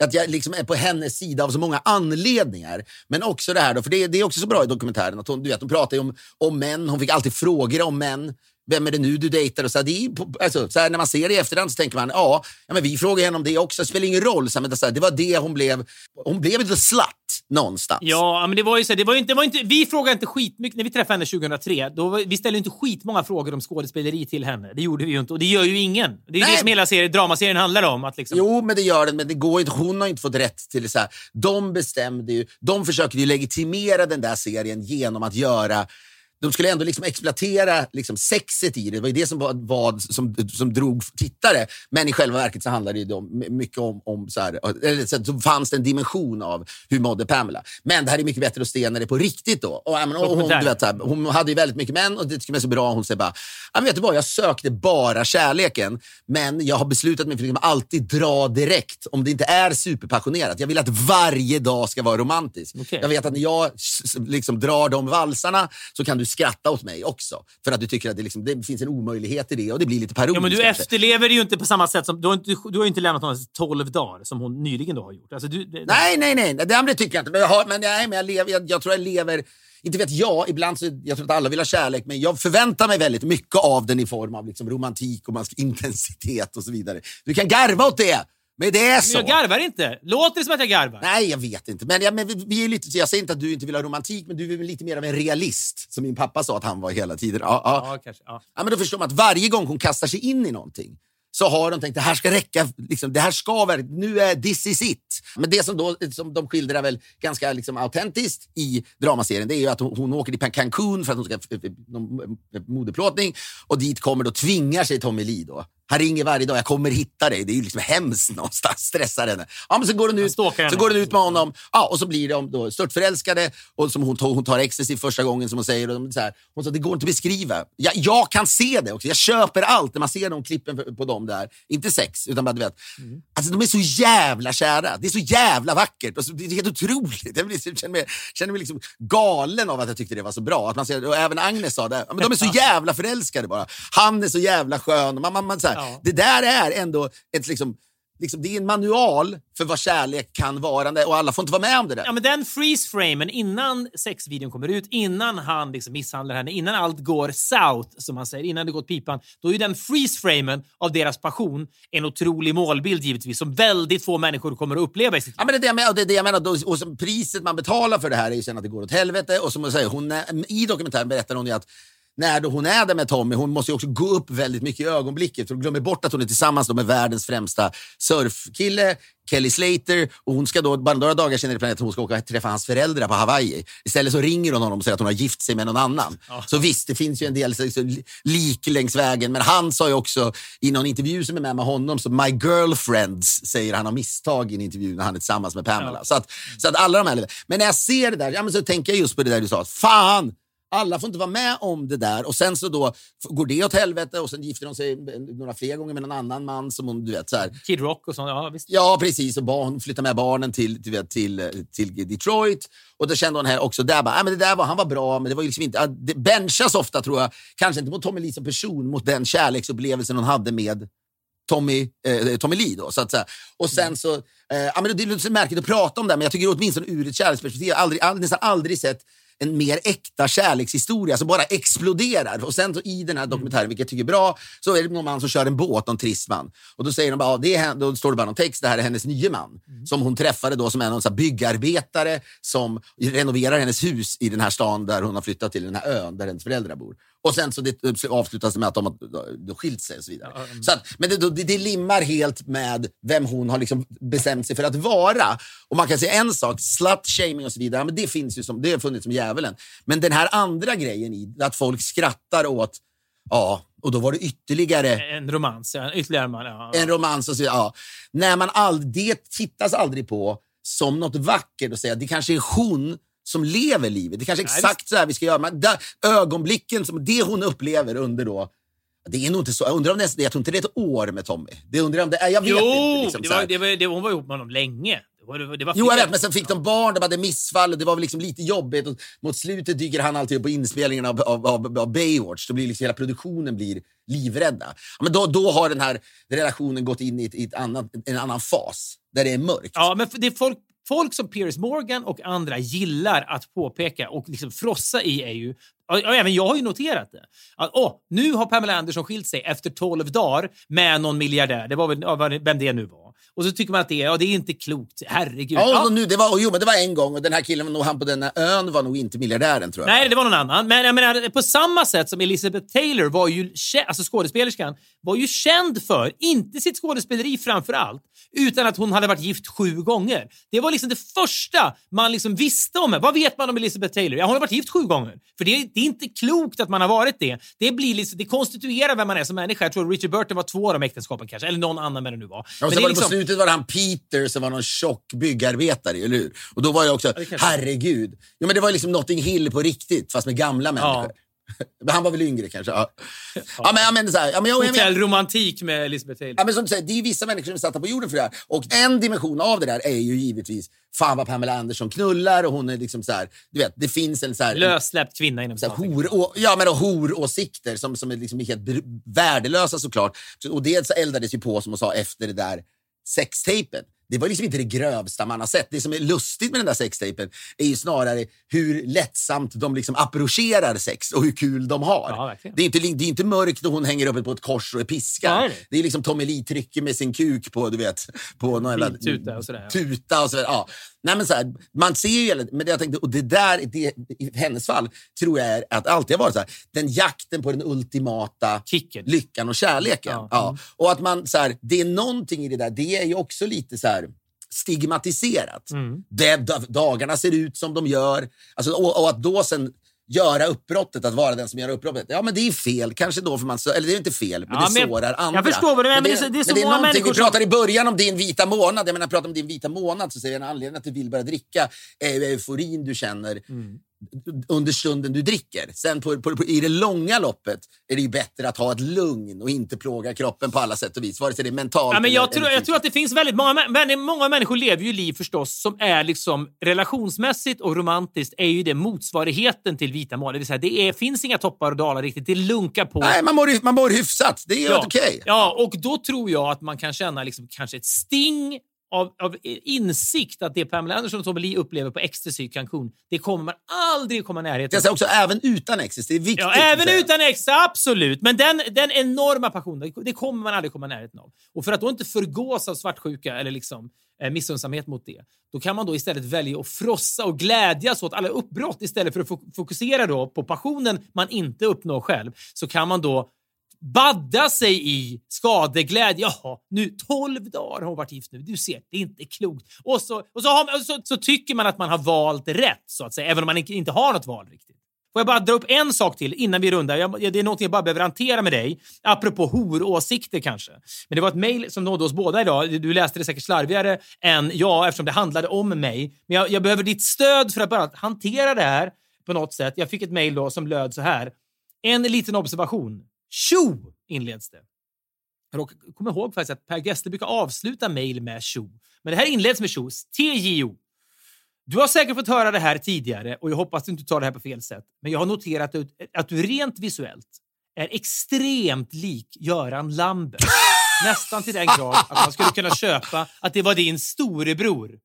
att jag liksom är på hennes sida av så många anledningar. Men också det här, då, för det, det är också så bra i dokumentären, att hon, du vet, hon pratar om, om män, hon fick alltid frågor om män. Vem är det nu du dejtar? Och så här, det är, alltså, så här, när man ser det i efterhand så tänker man, ja, ja men vi frågar henne om det också. Det spelar ingen roll. Så här, men det, så det var det hon blev. Hon blev lite slut någonstans. Ja, men det var ju så. Det var inte, det var inte, vi frågade inte skitmycket när vi träffade henne 2003. Då var, vi ställde inte skitmånga frågor om skådespeleri till henne. Det gjorde vi ju inte och det gör ju ingen. Det är Nej. det som hela serien, dramaserien handlar om. Att liksom, Jo, men det gör den. Men det går inte. Hon har inte fått rätt till. Så här. De bestämde ju. De försökte ju legitimera den där serien genom att göra de skulle ändå liksom exploatera liksom sexet i det. Det var det som, var, vad som, som drog tittare. Men i själva verket så handlade det om, mycket om... om så här, eller så, så fanns det en dimension av hur mådde Pamela. Men det här är mycket bättre att se när det är på riktigt. då. Och, men, och hon, du vet, här, hon hade ju väldigt mycket män och det tycker jag är så bra. Hon säger bara, men vet du vad, jag sökte bara kärleken. Men jag har beslutat mig för att liksom alltid dra direkt om det inte är superpassionerat. Jag vill att varje dag ska vara romantisk. Okej. Jag vet att när jag liksom drar de valsarna så kan du skratta åt mig också. För att du tycker att det, liksom, det finns en omöjlighet i det och det blir lite parodiskt. Ja, men du efterlever det ju inte på samma sätt som... Du har, inte, du har inte lämnat honom 12 dagar som hon nyligen då har gjort. Alltså, du, det, Nej, nej, nej. Det andra tycker jag inte. Men jag, har, men, nej, men jag, lever, jag, jag tror jag lever... Inte vet jag, ibland så, jag tror att alla vill ha kärlek, men jag förväntar mig väldigt mycket av den i form av liksom romantik och intensitet och så vidare. Du kan garva åt det, men det är Men så. jag garvar inte. Låter det som att jag garvar? Nej, jag vet inte. Men, ja, men vi, vi är lite, jag säger inte att du inte vill ha romantik, men du är lite mer av en realist, som min pappa sa att han var hela tiden. Ja, ja. Ja, kanske. Ja. Ja, men då förstår man att varje gång hon kastar sig in i någonting så har de tänkt det här ska räcka, liksom, det här ska nu är this is it. Men det som, då, som de skildrar väl ganska liksom, autentiskt i dramaserien det är ju att hon, hon åker till Cancun för att hon ska f- f- någon modeplåtning och dit kommer då tvingar sig Tommy Lee då. Han ringer varje dag, jag kommer hitta dig. Det är ju liksom hemskt någonstans, stressar henne. Ja, men så går den ut, så går den ut med honom ja, och så blir de då störtförälskade och som hon, tar- hon tar ecstasy första gången som hon säger. Och så här, hon sa det går inte att beskriva. Jag, jag kan se det också, jag köper allt när man ser de klippen på, dem där. Inte sex, utan bara du vet. Alltså de är så jävla kära. Det är så jävla vackert. Och så, det är helt otroligt. Jag blir, känner mig, känner mig liksom galen av att jag tyckte det var så bra. Att man ser, och även Agnes sa det. Ja, Men de är så jävla förälskade bara. Han är så jävla skön. Man, man, man, så här, Ja. Det där är ändå ett liksom liksom, det är en manual för vad kärlek kan vara och alla får inte vara med om det där. Ja, men den freeze-framen innan sexvideon kommer ut, innan han liksom misshandlar henne, innan allt går south, som man säger, innan det gått pipan, då är den freeze-framen av deras passion en otrolig målbild givetvis, som väldigt få människor kommer att uppleva i sitt Ja, men det är det jag menar. och Det är det jag menar. Och priset man betalar för det här är ju sen att det går åt helvete. Och som jag säger, hon, I dokumentären berättar hon ju att när då hon är där med Tommy, hon måste ju också gå upp väldigt mycket i ögonblicket. För hon glömmer bort att hon är tillsammans med världens främsta surfkille, Kelly Slater. Och hon ska då, bara några dagar senare planerat att hon ska åka och träffa hans föräldrar på Hawaii. Istället så ringer hon honom och säger att hon har gift sig med någon annan. Så visst, det finns ju en del så, lik längs vägen. Men han sa ju också i någon intervju som är med med honom, så my girlfriends säger han av misstag i en intervju när han är tillsammans med Pamela. Så, att, så att alla de här... Men när jag ser det där, ja, men så tänker jag just på det där du sa. att Fan! Alla får inte vara med om det där och sen så då går det åt helvete och sen gifter de sig några fler gånger med någon annan man som hon, du vet så här. Kid Rock och sånt. Ja, visst. Ja, precis. Och barn, flyttar med barnen till, till, till, till Detroit. Och då kände hon här också, där bara, ah, men det där var, han var bra, men det var ju liksom inte... Det benchas ofta, tror jag, kanske inte mot Tommy Lee som person, mot den kärleksupplevelsen hon hade med Tommy, eh, Tommy Lee. Då, så att säga. Och sen så... Eh, ja, men det är lite så märkligt att prata om det, men jag tycker åtminstone ur ett kärleksperspektiv, jag har aldrig, all, nästan aldrig sett en mer äkta kärlekshistoria som bara exploderar. Och sen så i den här dokumentären, vilket jag tycker är bra, så är det någon man som kör en båt, någon trist man. Och då säger de bara, det är, då står det bara någon text, det här är hennes nye man. Som hon träffade då som är någon så byggarbetare som renoverar hennes hus i den här stan där hon har flyttat till, den här ön där hennes föräldrar bor. Och sen så det avslutas det med att de har skilt sig och så vidare. Så att, men det, det, det limmar helt med vem hon har liksom bestämt sig för att vara. Och man kan säga en sak, slut-shaming och så vidare, men det finns ju som, det har funnits som djävulen. Men den här andra grejen i att folk skrattar åt, ja, och då var det ytterligare En romans, ja. Ytterligare en man. Ja. en romans och så, ja. När man all, det tittas aldrig på som något vackert och säga det kanske är hon som lever livet. Det kanske är exakt så här vi ska göra. Men där, ögonblicken, som det hon upplever under då det är nog inte så. Jag undrar om det, jag tror inte det är ett år med Tommy. Det undrar om det är. Jag vet Jo, inte. Liksom, det var, det var, det, hon var ihop med honom länge. Det var, det var, Jo, jag vet, men sen fick de barn, de hade missfall och det var väl liksom lite jobbigt. Och mot slutet dyker han alltid upp på inspelningen av, av, av, av Baywatch. Då blir liksom hela produktionen blir livrädda. Men då, då har den här relationen gått in i, ett, i ett annat, en annan fas, där det är mörkt. Ja, men det är folk, folk som Piers Morgan och andra gillar att påpeka och liksom frossa i är ju och även jag har ju noterat det. Att, oh, nu har Pamela Anderson skilt sig efter 12 dagar med någon miljardär. Det var väl, vem det nu var. Och så tycker man att det är, ja, det är inte klokt. Herregud. Ja, Ja. nu, det var, jo, men det var en gång och den här killen, han på den här ön var nog inte miljardären tror jag. Nej, det var någon annan. Men jag menar, på samma sätt som Elizabeth Taylor var ju, alltså skådespelerskan, var ju känd för, inte sitt skådespeleri framför allt, utan att hon hade varit gift sju gånger. Det var liksom det första man liksom visste om henne. Vad vet man om Elizabeth Taylor? Ja, hon har varit gift sju gånger. För det, det är inte klokt att man har varit det. Det, blir liksom, det konstituerar vem man är som människa. Jag tror Richard Burton var två av de äktenskapen kanske, eller någon annan med det nu var. Ja, Men det är liksom- slutet var det han Peter som var någon tjock byggarbetare, eller hur? Och då var jag också, kanske- herregud. Ja, men det var liksom Notting Hill på riktigt, fast med gamla människor. (laughs) Men han var väl yngre kanske. Ja, ja men jag menar så här, ja, men jag, jag menar, Hotellromantik med Elizabeth Taylor. Ja, men som du säger, det är vissa människor som är satta på jorden för det här. Och en dimension av det där är ju givetvis, fan vad Pamela Anderson knullar och hon är liksom så här, du vet, det finns en så här... Lössläppt kvinna inom så här, hor, ja, men och horåsikter som, som är liksom helt värdelösa såklart. Så- Och det så eldades ju på, som hon sa, efter det där sextapen. Det var liksom inte det grövsta man har sett. Det som är lustigt med den där sextapen är ju snarare hur lättsamt de liksom approcherar sex och hur kul de har. Ja, det, är inte, det är inte mörkt och hon hänger uppe på ett kors och är piskad. Nej. Det är liksom Tommy Lee trycker med sin kuk på, du vet, på någon jävla Tuta och sådär, ja. tuta och så vidare. Ja. Nej, men så här, man ser ju, hela- men det jag tänkte, och det där, det, i hennes fall, tror jag är att alltid har varit så här, den jakten på den ultimata Kicken. lyckan och kärleken. Ja. Ja. Och att man, så här, det är någonting i det där, det är ju också lite så här stigmatiserat. Mm. Det, da- dagarna ser ut som de gör. Alltså, och, och att då sen göra uppbrottet, att vara den som gör uppbrottet. Ja, men det är fel. Kanske då för man, eller det är inte fel, men Ja, det men- sårar andra. jag förstår vad du menar, men det det, är så men det är många människor vi som- pratade i början om din vita månad. Jag menar, prata om din vita månad så säger en anledning att du vill börja dricka är ju euforin du känner. Mm. Under stunden du dricker. Sen på, på, på, i det långa loppet är det ju bättre att ha ett lugn och inte plåga kroppen på alla sätt och vis. Vare sig det är mentalt Ja, men jag, eller, tror, eller jag tror att det finns väldigt många, män- många människor lever ju liv förstås som är liksom relationsmässigt och romantiskt är ju det motsvarigheten till vita mål. Det vill säga, det är, finns inga toppar och dalar riktigt. Det lunkar på. Nej, man mår, man mår hyfsat. Det är helt okej. Ja, och då tror jag att man kan känna liksom kanske ett sting av, av insikt att det Pamela Anderson och Tommy Lee upplever på Ecstasy i Cancun, det kommer man aldrig komma i närheten Jag säger också även utan Exis. Det är viktigt. Ja, även utan extra, absolut. Men den, den enorma passionen, det kommer man aldrig komma i närheten av. Och för att då inte förgås av svartsjuka eller liksom, eh, missunnsamhet mot det, då kan man då istället välja att frossa och glädjas åt alla uppbrott istället för att fo- fokusera då på passionen man inte uppnår själv. Så kan man då badda sig i skadeglädje. Jaha, nu 12 dagar har hon varit gift nu. Du ser, det är inte klokt. Och så, och så, har, och så, så tycker man att man har valt rätt, så att säga, även om man inte, har något val riktigt. Får jag bara dra upp en sak till innan vi rundar? Jag, det är något jag bara behöver hantera med dig. Apropå horåsikter kanske. Men det var ett mejl som nådde oss båda idag. Du läste det säkert slarvigare än jag eftersom det handlade om mig. Men jag, jag behöver ditt stöd för att bara hantera det här på något sätt. Jag fick ett mejl då som löd så här. En liten observation. Tjo! inleds det. Jag kommer ihåg faktiskt att Per Gessle brukar avsluta mejl med tjo. Men det här inleds med tjo. TJO. Du har säkert fått höra det här tidigare och jag hoppas att du inte tar det här på fel sätt. Men jag har noterat att du rent visuellt är extremt lik Göran Lambert. Nästan till den grad att man skulle kunna köpa att det var din storebror.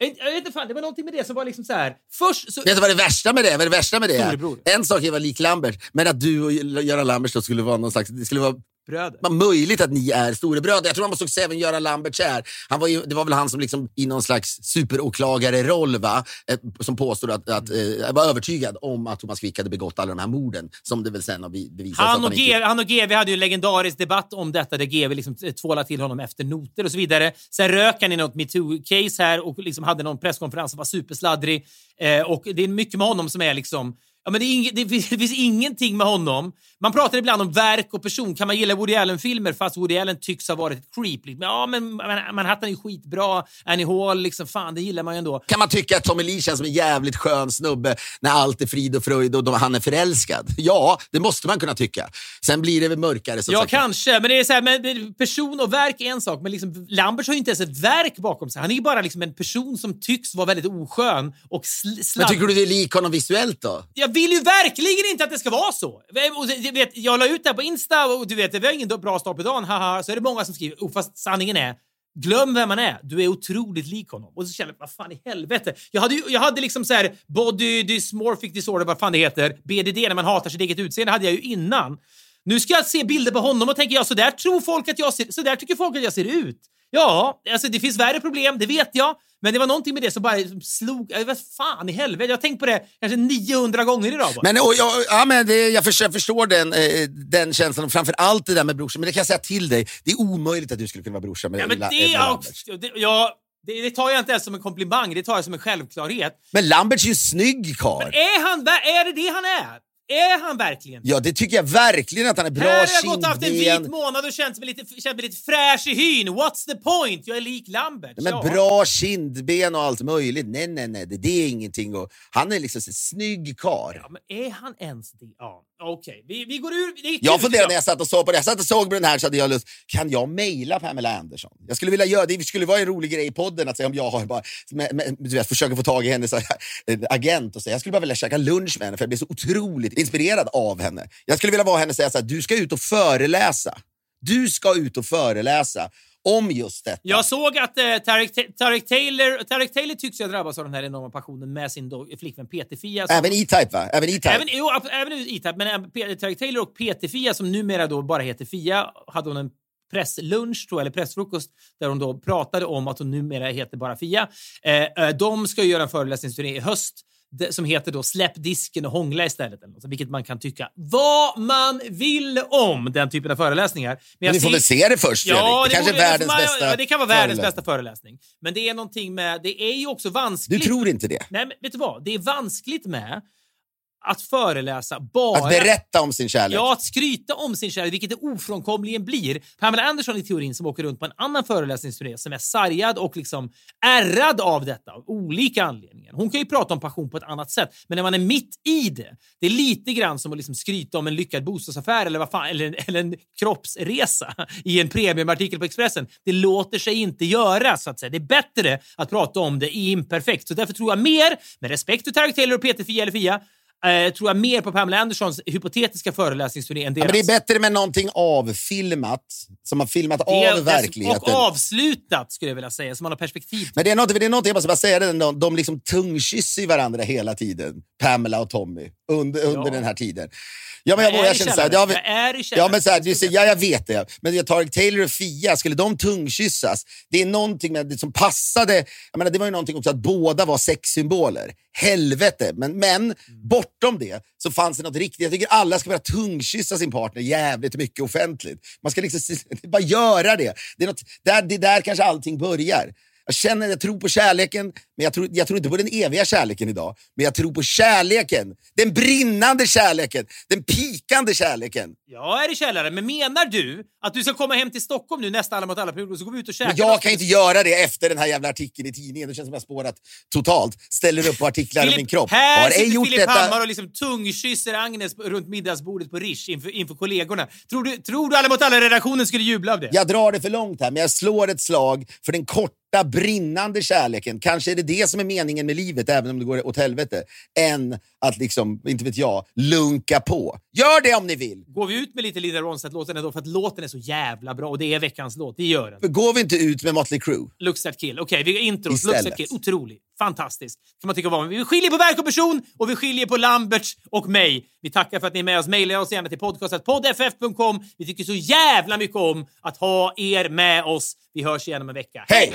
Jag vet inte fan, det var någonting med det som var liksom så här. Först så... Vet du vad det värsta med det, vad det värsta med det är? En sak är att vara lik Lambert, men att du och Göran Lambert skulle vara någon slags... Det skulle vara Bröder. möjligt att ni är storebröder. Jag tror man måste också säga även Göran Lambert så här. Han var ju, det var väl han som liksom i någon slags superåklagare-roll va? Eh, som påstod att, att eh, var övertygad om att Thomas Quick hade begått alla de här morden. Som det väl sen har be- bevisats Han att och, han inte han och GV hade ju en legendarisk debatt om detta där GV liksom tvålade till honom efter noter och så vidare. Sen rök han i något metoo-case här och liksom hade någon presskonferens som var supersladdrig. Eh, och det är mycket med honom som är liksom Ja, men det, ing- det, finns, det finns ingenting med honom. Man pratar ibland om verk och person. Kan man gilla Woody Allen-filmer fast Woody Allen tycks ha varit ett creep? Liksom, Ja, men Man- Manhattan är ju skitbra. Annie Hall, liksom, fan, det gillar man ju ändå. Kan man tycka att Tommy Lee känns som en jävligt skön snubbe när allt är frid och fröjd och de, han är förälskad? Ja, det måste man kunna tycka. Sen blir det väl mörkare. Ja, sagt. kanske. Men det är så här, men person och verk är en sak. Men liksom, Lambert har ju inte ens ett verk bakom sig. Han är ju bara liksom en person som tycks vara väldigt oskön och sl- Men sladd. tycker du det är lik honom visuellt då? Jag vill ju verkligen inte att det ska vara så. Och du vet, jag la ut det här på Insta och du vet, det var ingen bra start på dagen. Haha. Så är det många som skriver, oh, fast sanningen är Glöm vem man är. Du är otroligt lik honom. Och så känner jag, vad fan i helvete. Jag hade, jag hade liksom så här body dysmorphic disorder, vad fan det heter. BDD, när man hatar sitt eget utseende, hade jag ju innan. Nu ska jag se bilder på honom och tänker jag, så där tror folk att jag ser, så där tycker folk att jag ser ut. Ja, alltså det finns värre problem, det vet jag. Men det var någonting med det som bara slog... Jag vet fan i helvete. Jag har tänkt på det kanske 900 gånger idag bara. Men, och, jag, ja, men det, jag, förstår, jag förstår den, eh, den känslan och framför allt det där med brorsan. Men det kan jag säga till dig, det är omöjligt att du skulle kunna vara brorsa med Ja, men det, med ja, Lambert. det, ja, det, det tar jag inte ens som en komplimang, det tar jag som en självklarhet. Men Lambert är ju en snygg karl. Är, han, är det det han är? Är han verkligen? Ja, det tycker jag verkligen att han är. Bra Här har jag gått och haft en vit månad och känt mig lite, känt mig lite fräsch i hyn. What's the point? Jag är lik Lambert. Men ja. bra kindben och allt möjligt. Nej, nej, nej, det, det är ingenting. Och, han är liksom en snygg karl. Ja, men är han ens det? Ja, okej. Vi, vi går ur. Det är kul, Jag funderade när ja. jag satt och såg på det. Jag satt och såg på den här så hade jag lust. Kan jag mejla Pamela Anderson? Jag skulle vilja göra det. skulle vara en rolig grej i podden att säga om jag har bara, med, med, du vet, försöker få tag i hennes agent och säga jag skulle bara vilja käka lunch med henne för jag blir så otroligt inspirerad av henne. Jag skulle vilja vara henne och säga så här, du ska ut och föreläsa. Du ska ut och föreläsa om just detta. Jag såg att eh, Tarek, Ta- Tarek, Taylor, Tarek Taylor tycks ju ha drabbats av den här enorma passionen med sin flickvän PT-Fia. Även E-Type va? Även E-Type. Även, jo, även E-Type, men Tarek Taylor och PT-Fia som numera då bara heter Fia hade hon en presslunch, tror jag, eller pressfrukost där hon då pratade om att hon numera heter bara Fia. Eh, eh, de ska ju göra en föreläsningsturné i höst som heter då Släpp disken och hångla istället. eller något, Vilket man kan tycka vad man vill om den typen av föreläsningar. Men jag vi får väl se det först Ja, Fredrik. Det, kanske är världens man- bästa ja, Det kan vara världens bästa föreläsning. Men det är någonting med... Det är ju också Du vanskligt. tror inte det? Nej, men vet du vad? Det är vanskligt med att föreläsa bara... Att berätta om sin kärlek. Ja, att skryta om sin kärlek, vilket det ofrånkomligen blir. Pamela Anderson i teorin som åker runt på en annan föreläsningsturné som är sargad och liksom ärrad av detta av olika anledningar. Hon kan ju prata om passion på ett annat sätt, men när man är mitt i det, det är lite grann som att liksom skryta om en lyckad bostadsaffär eller, vad fan, eller, eller en kroppsresa i en premiumartikel på Expressen. Det låter sig inte göra, så att säga. Det är bättre att prata om det i imperfekt. Så därför tror jag mer, med respekt för Tarek Taylor och Peter Fia eller Fia, eh, tror jag mer på Pamela Andersons hypotetiska föreläsningsturné än Ja, deras. men det är bättre med någonting avfilmat, som har filmat är- av verkligheten. Och avslutat, skulle jag vilja säga, så man har perspektiv. Men det är något, det är något jag måste bara säga, det, de, de liksom tungkysser varandra hela tiden. Pamela och Tommy, under, under Ja. den här tiden. Ja, men jag, Jag jag, känner så här, jag, Jag ja, men så här, du ja, jag vet det. Men jag Tarek Taylor och Fia, skulle de tungkyssas? Det är någonting med det som passade. Jag menar, det var ju någonting också att båda var sexsymboler. Helvete. Men, men bortom det så fanns det något riktigt. Jag tycker alla ska börja tungkyssa sin partner jävligt mycket offentligt. Man ska liksom (laughs) bara göra det. Det är, något, där, det är där kanske allting börjar. Jag känner, jag tror på kärleken, men jag tror, jag tror inte på den eviga kärleken idag. Men jag tror på kärleken. Den brinnande kärleken. Den pikande kärleken. Jag är i källaren, men menar du att du ska komma hem till Stockholm nu nästa Alla mot alla-period och så går vi ut och käkar? Men jag kan inte göra det efter den här jävla artikeln i tidningen. Det känns som jag har spårat totalt. Ställer upp på artiklar om min kropp. Här Har sitter gjort Filip detta. Hammar och liksom tungkysser Agnes runt middagsbordet på Rish inför, inför kollegorna. Tror du, tror du Alla mot alla-redaktionen skulle jubla av det? Jag drar det för långt här, men jag slår ett slag för den korta, brinnande kärleken. Kanske är det det som är meningen med livet, även om det går åt helvete. Än att, liksom, inte vet jag, lunka på. Gör det om ni vill! Går vi ut med lite Linda Ronstadt-låten ändå för att låten är så jävla bra och det är veckans låt. Det gör den. Går vi inte ut med Motley Crue? Looks that kill. Okej, vi har intro. Looks Istället. that kill. Otrolig. Fantastisk. Kan man tycka vad. Vi skiljer på verk och person och vi skiljer på Lamberts och mig. Vi tackar för att ni är med oss. Maila oss gärna till podcastetpoddff.com. Vi tycker så jävla mycket om att ha er med oss. Vi hörs igen om en vecka. Hej!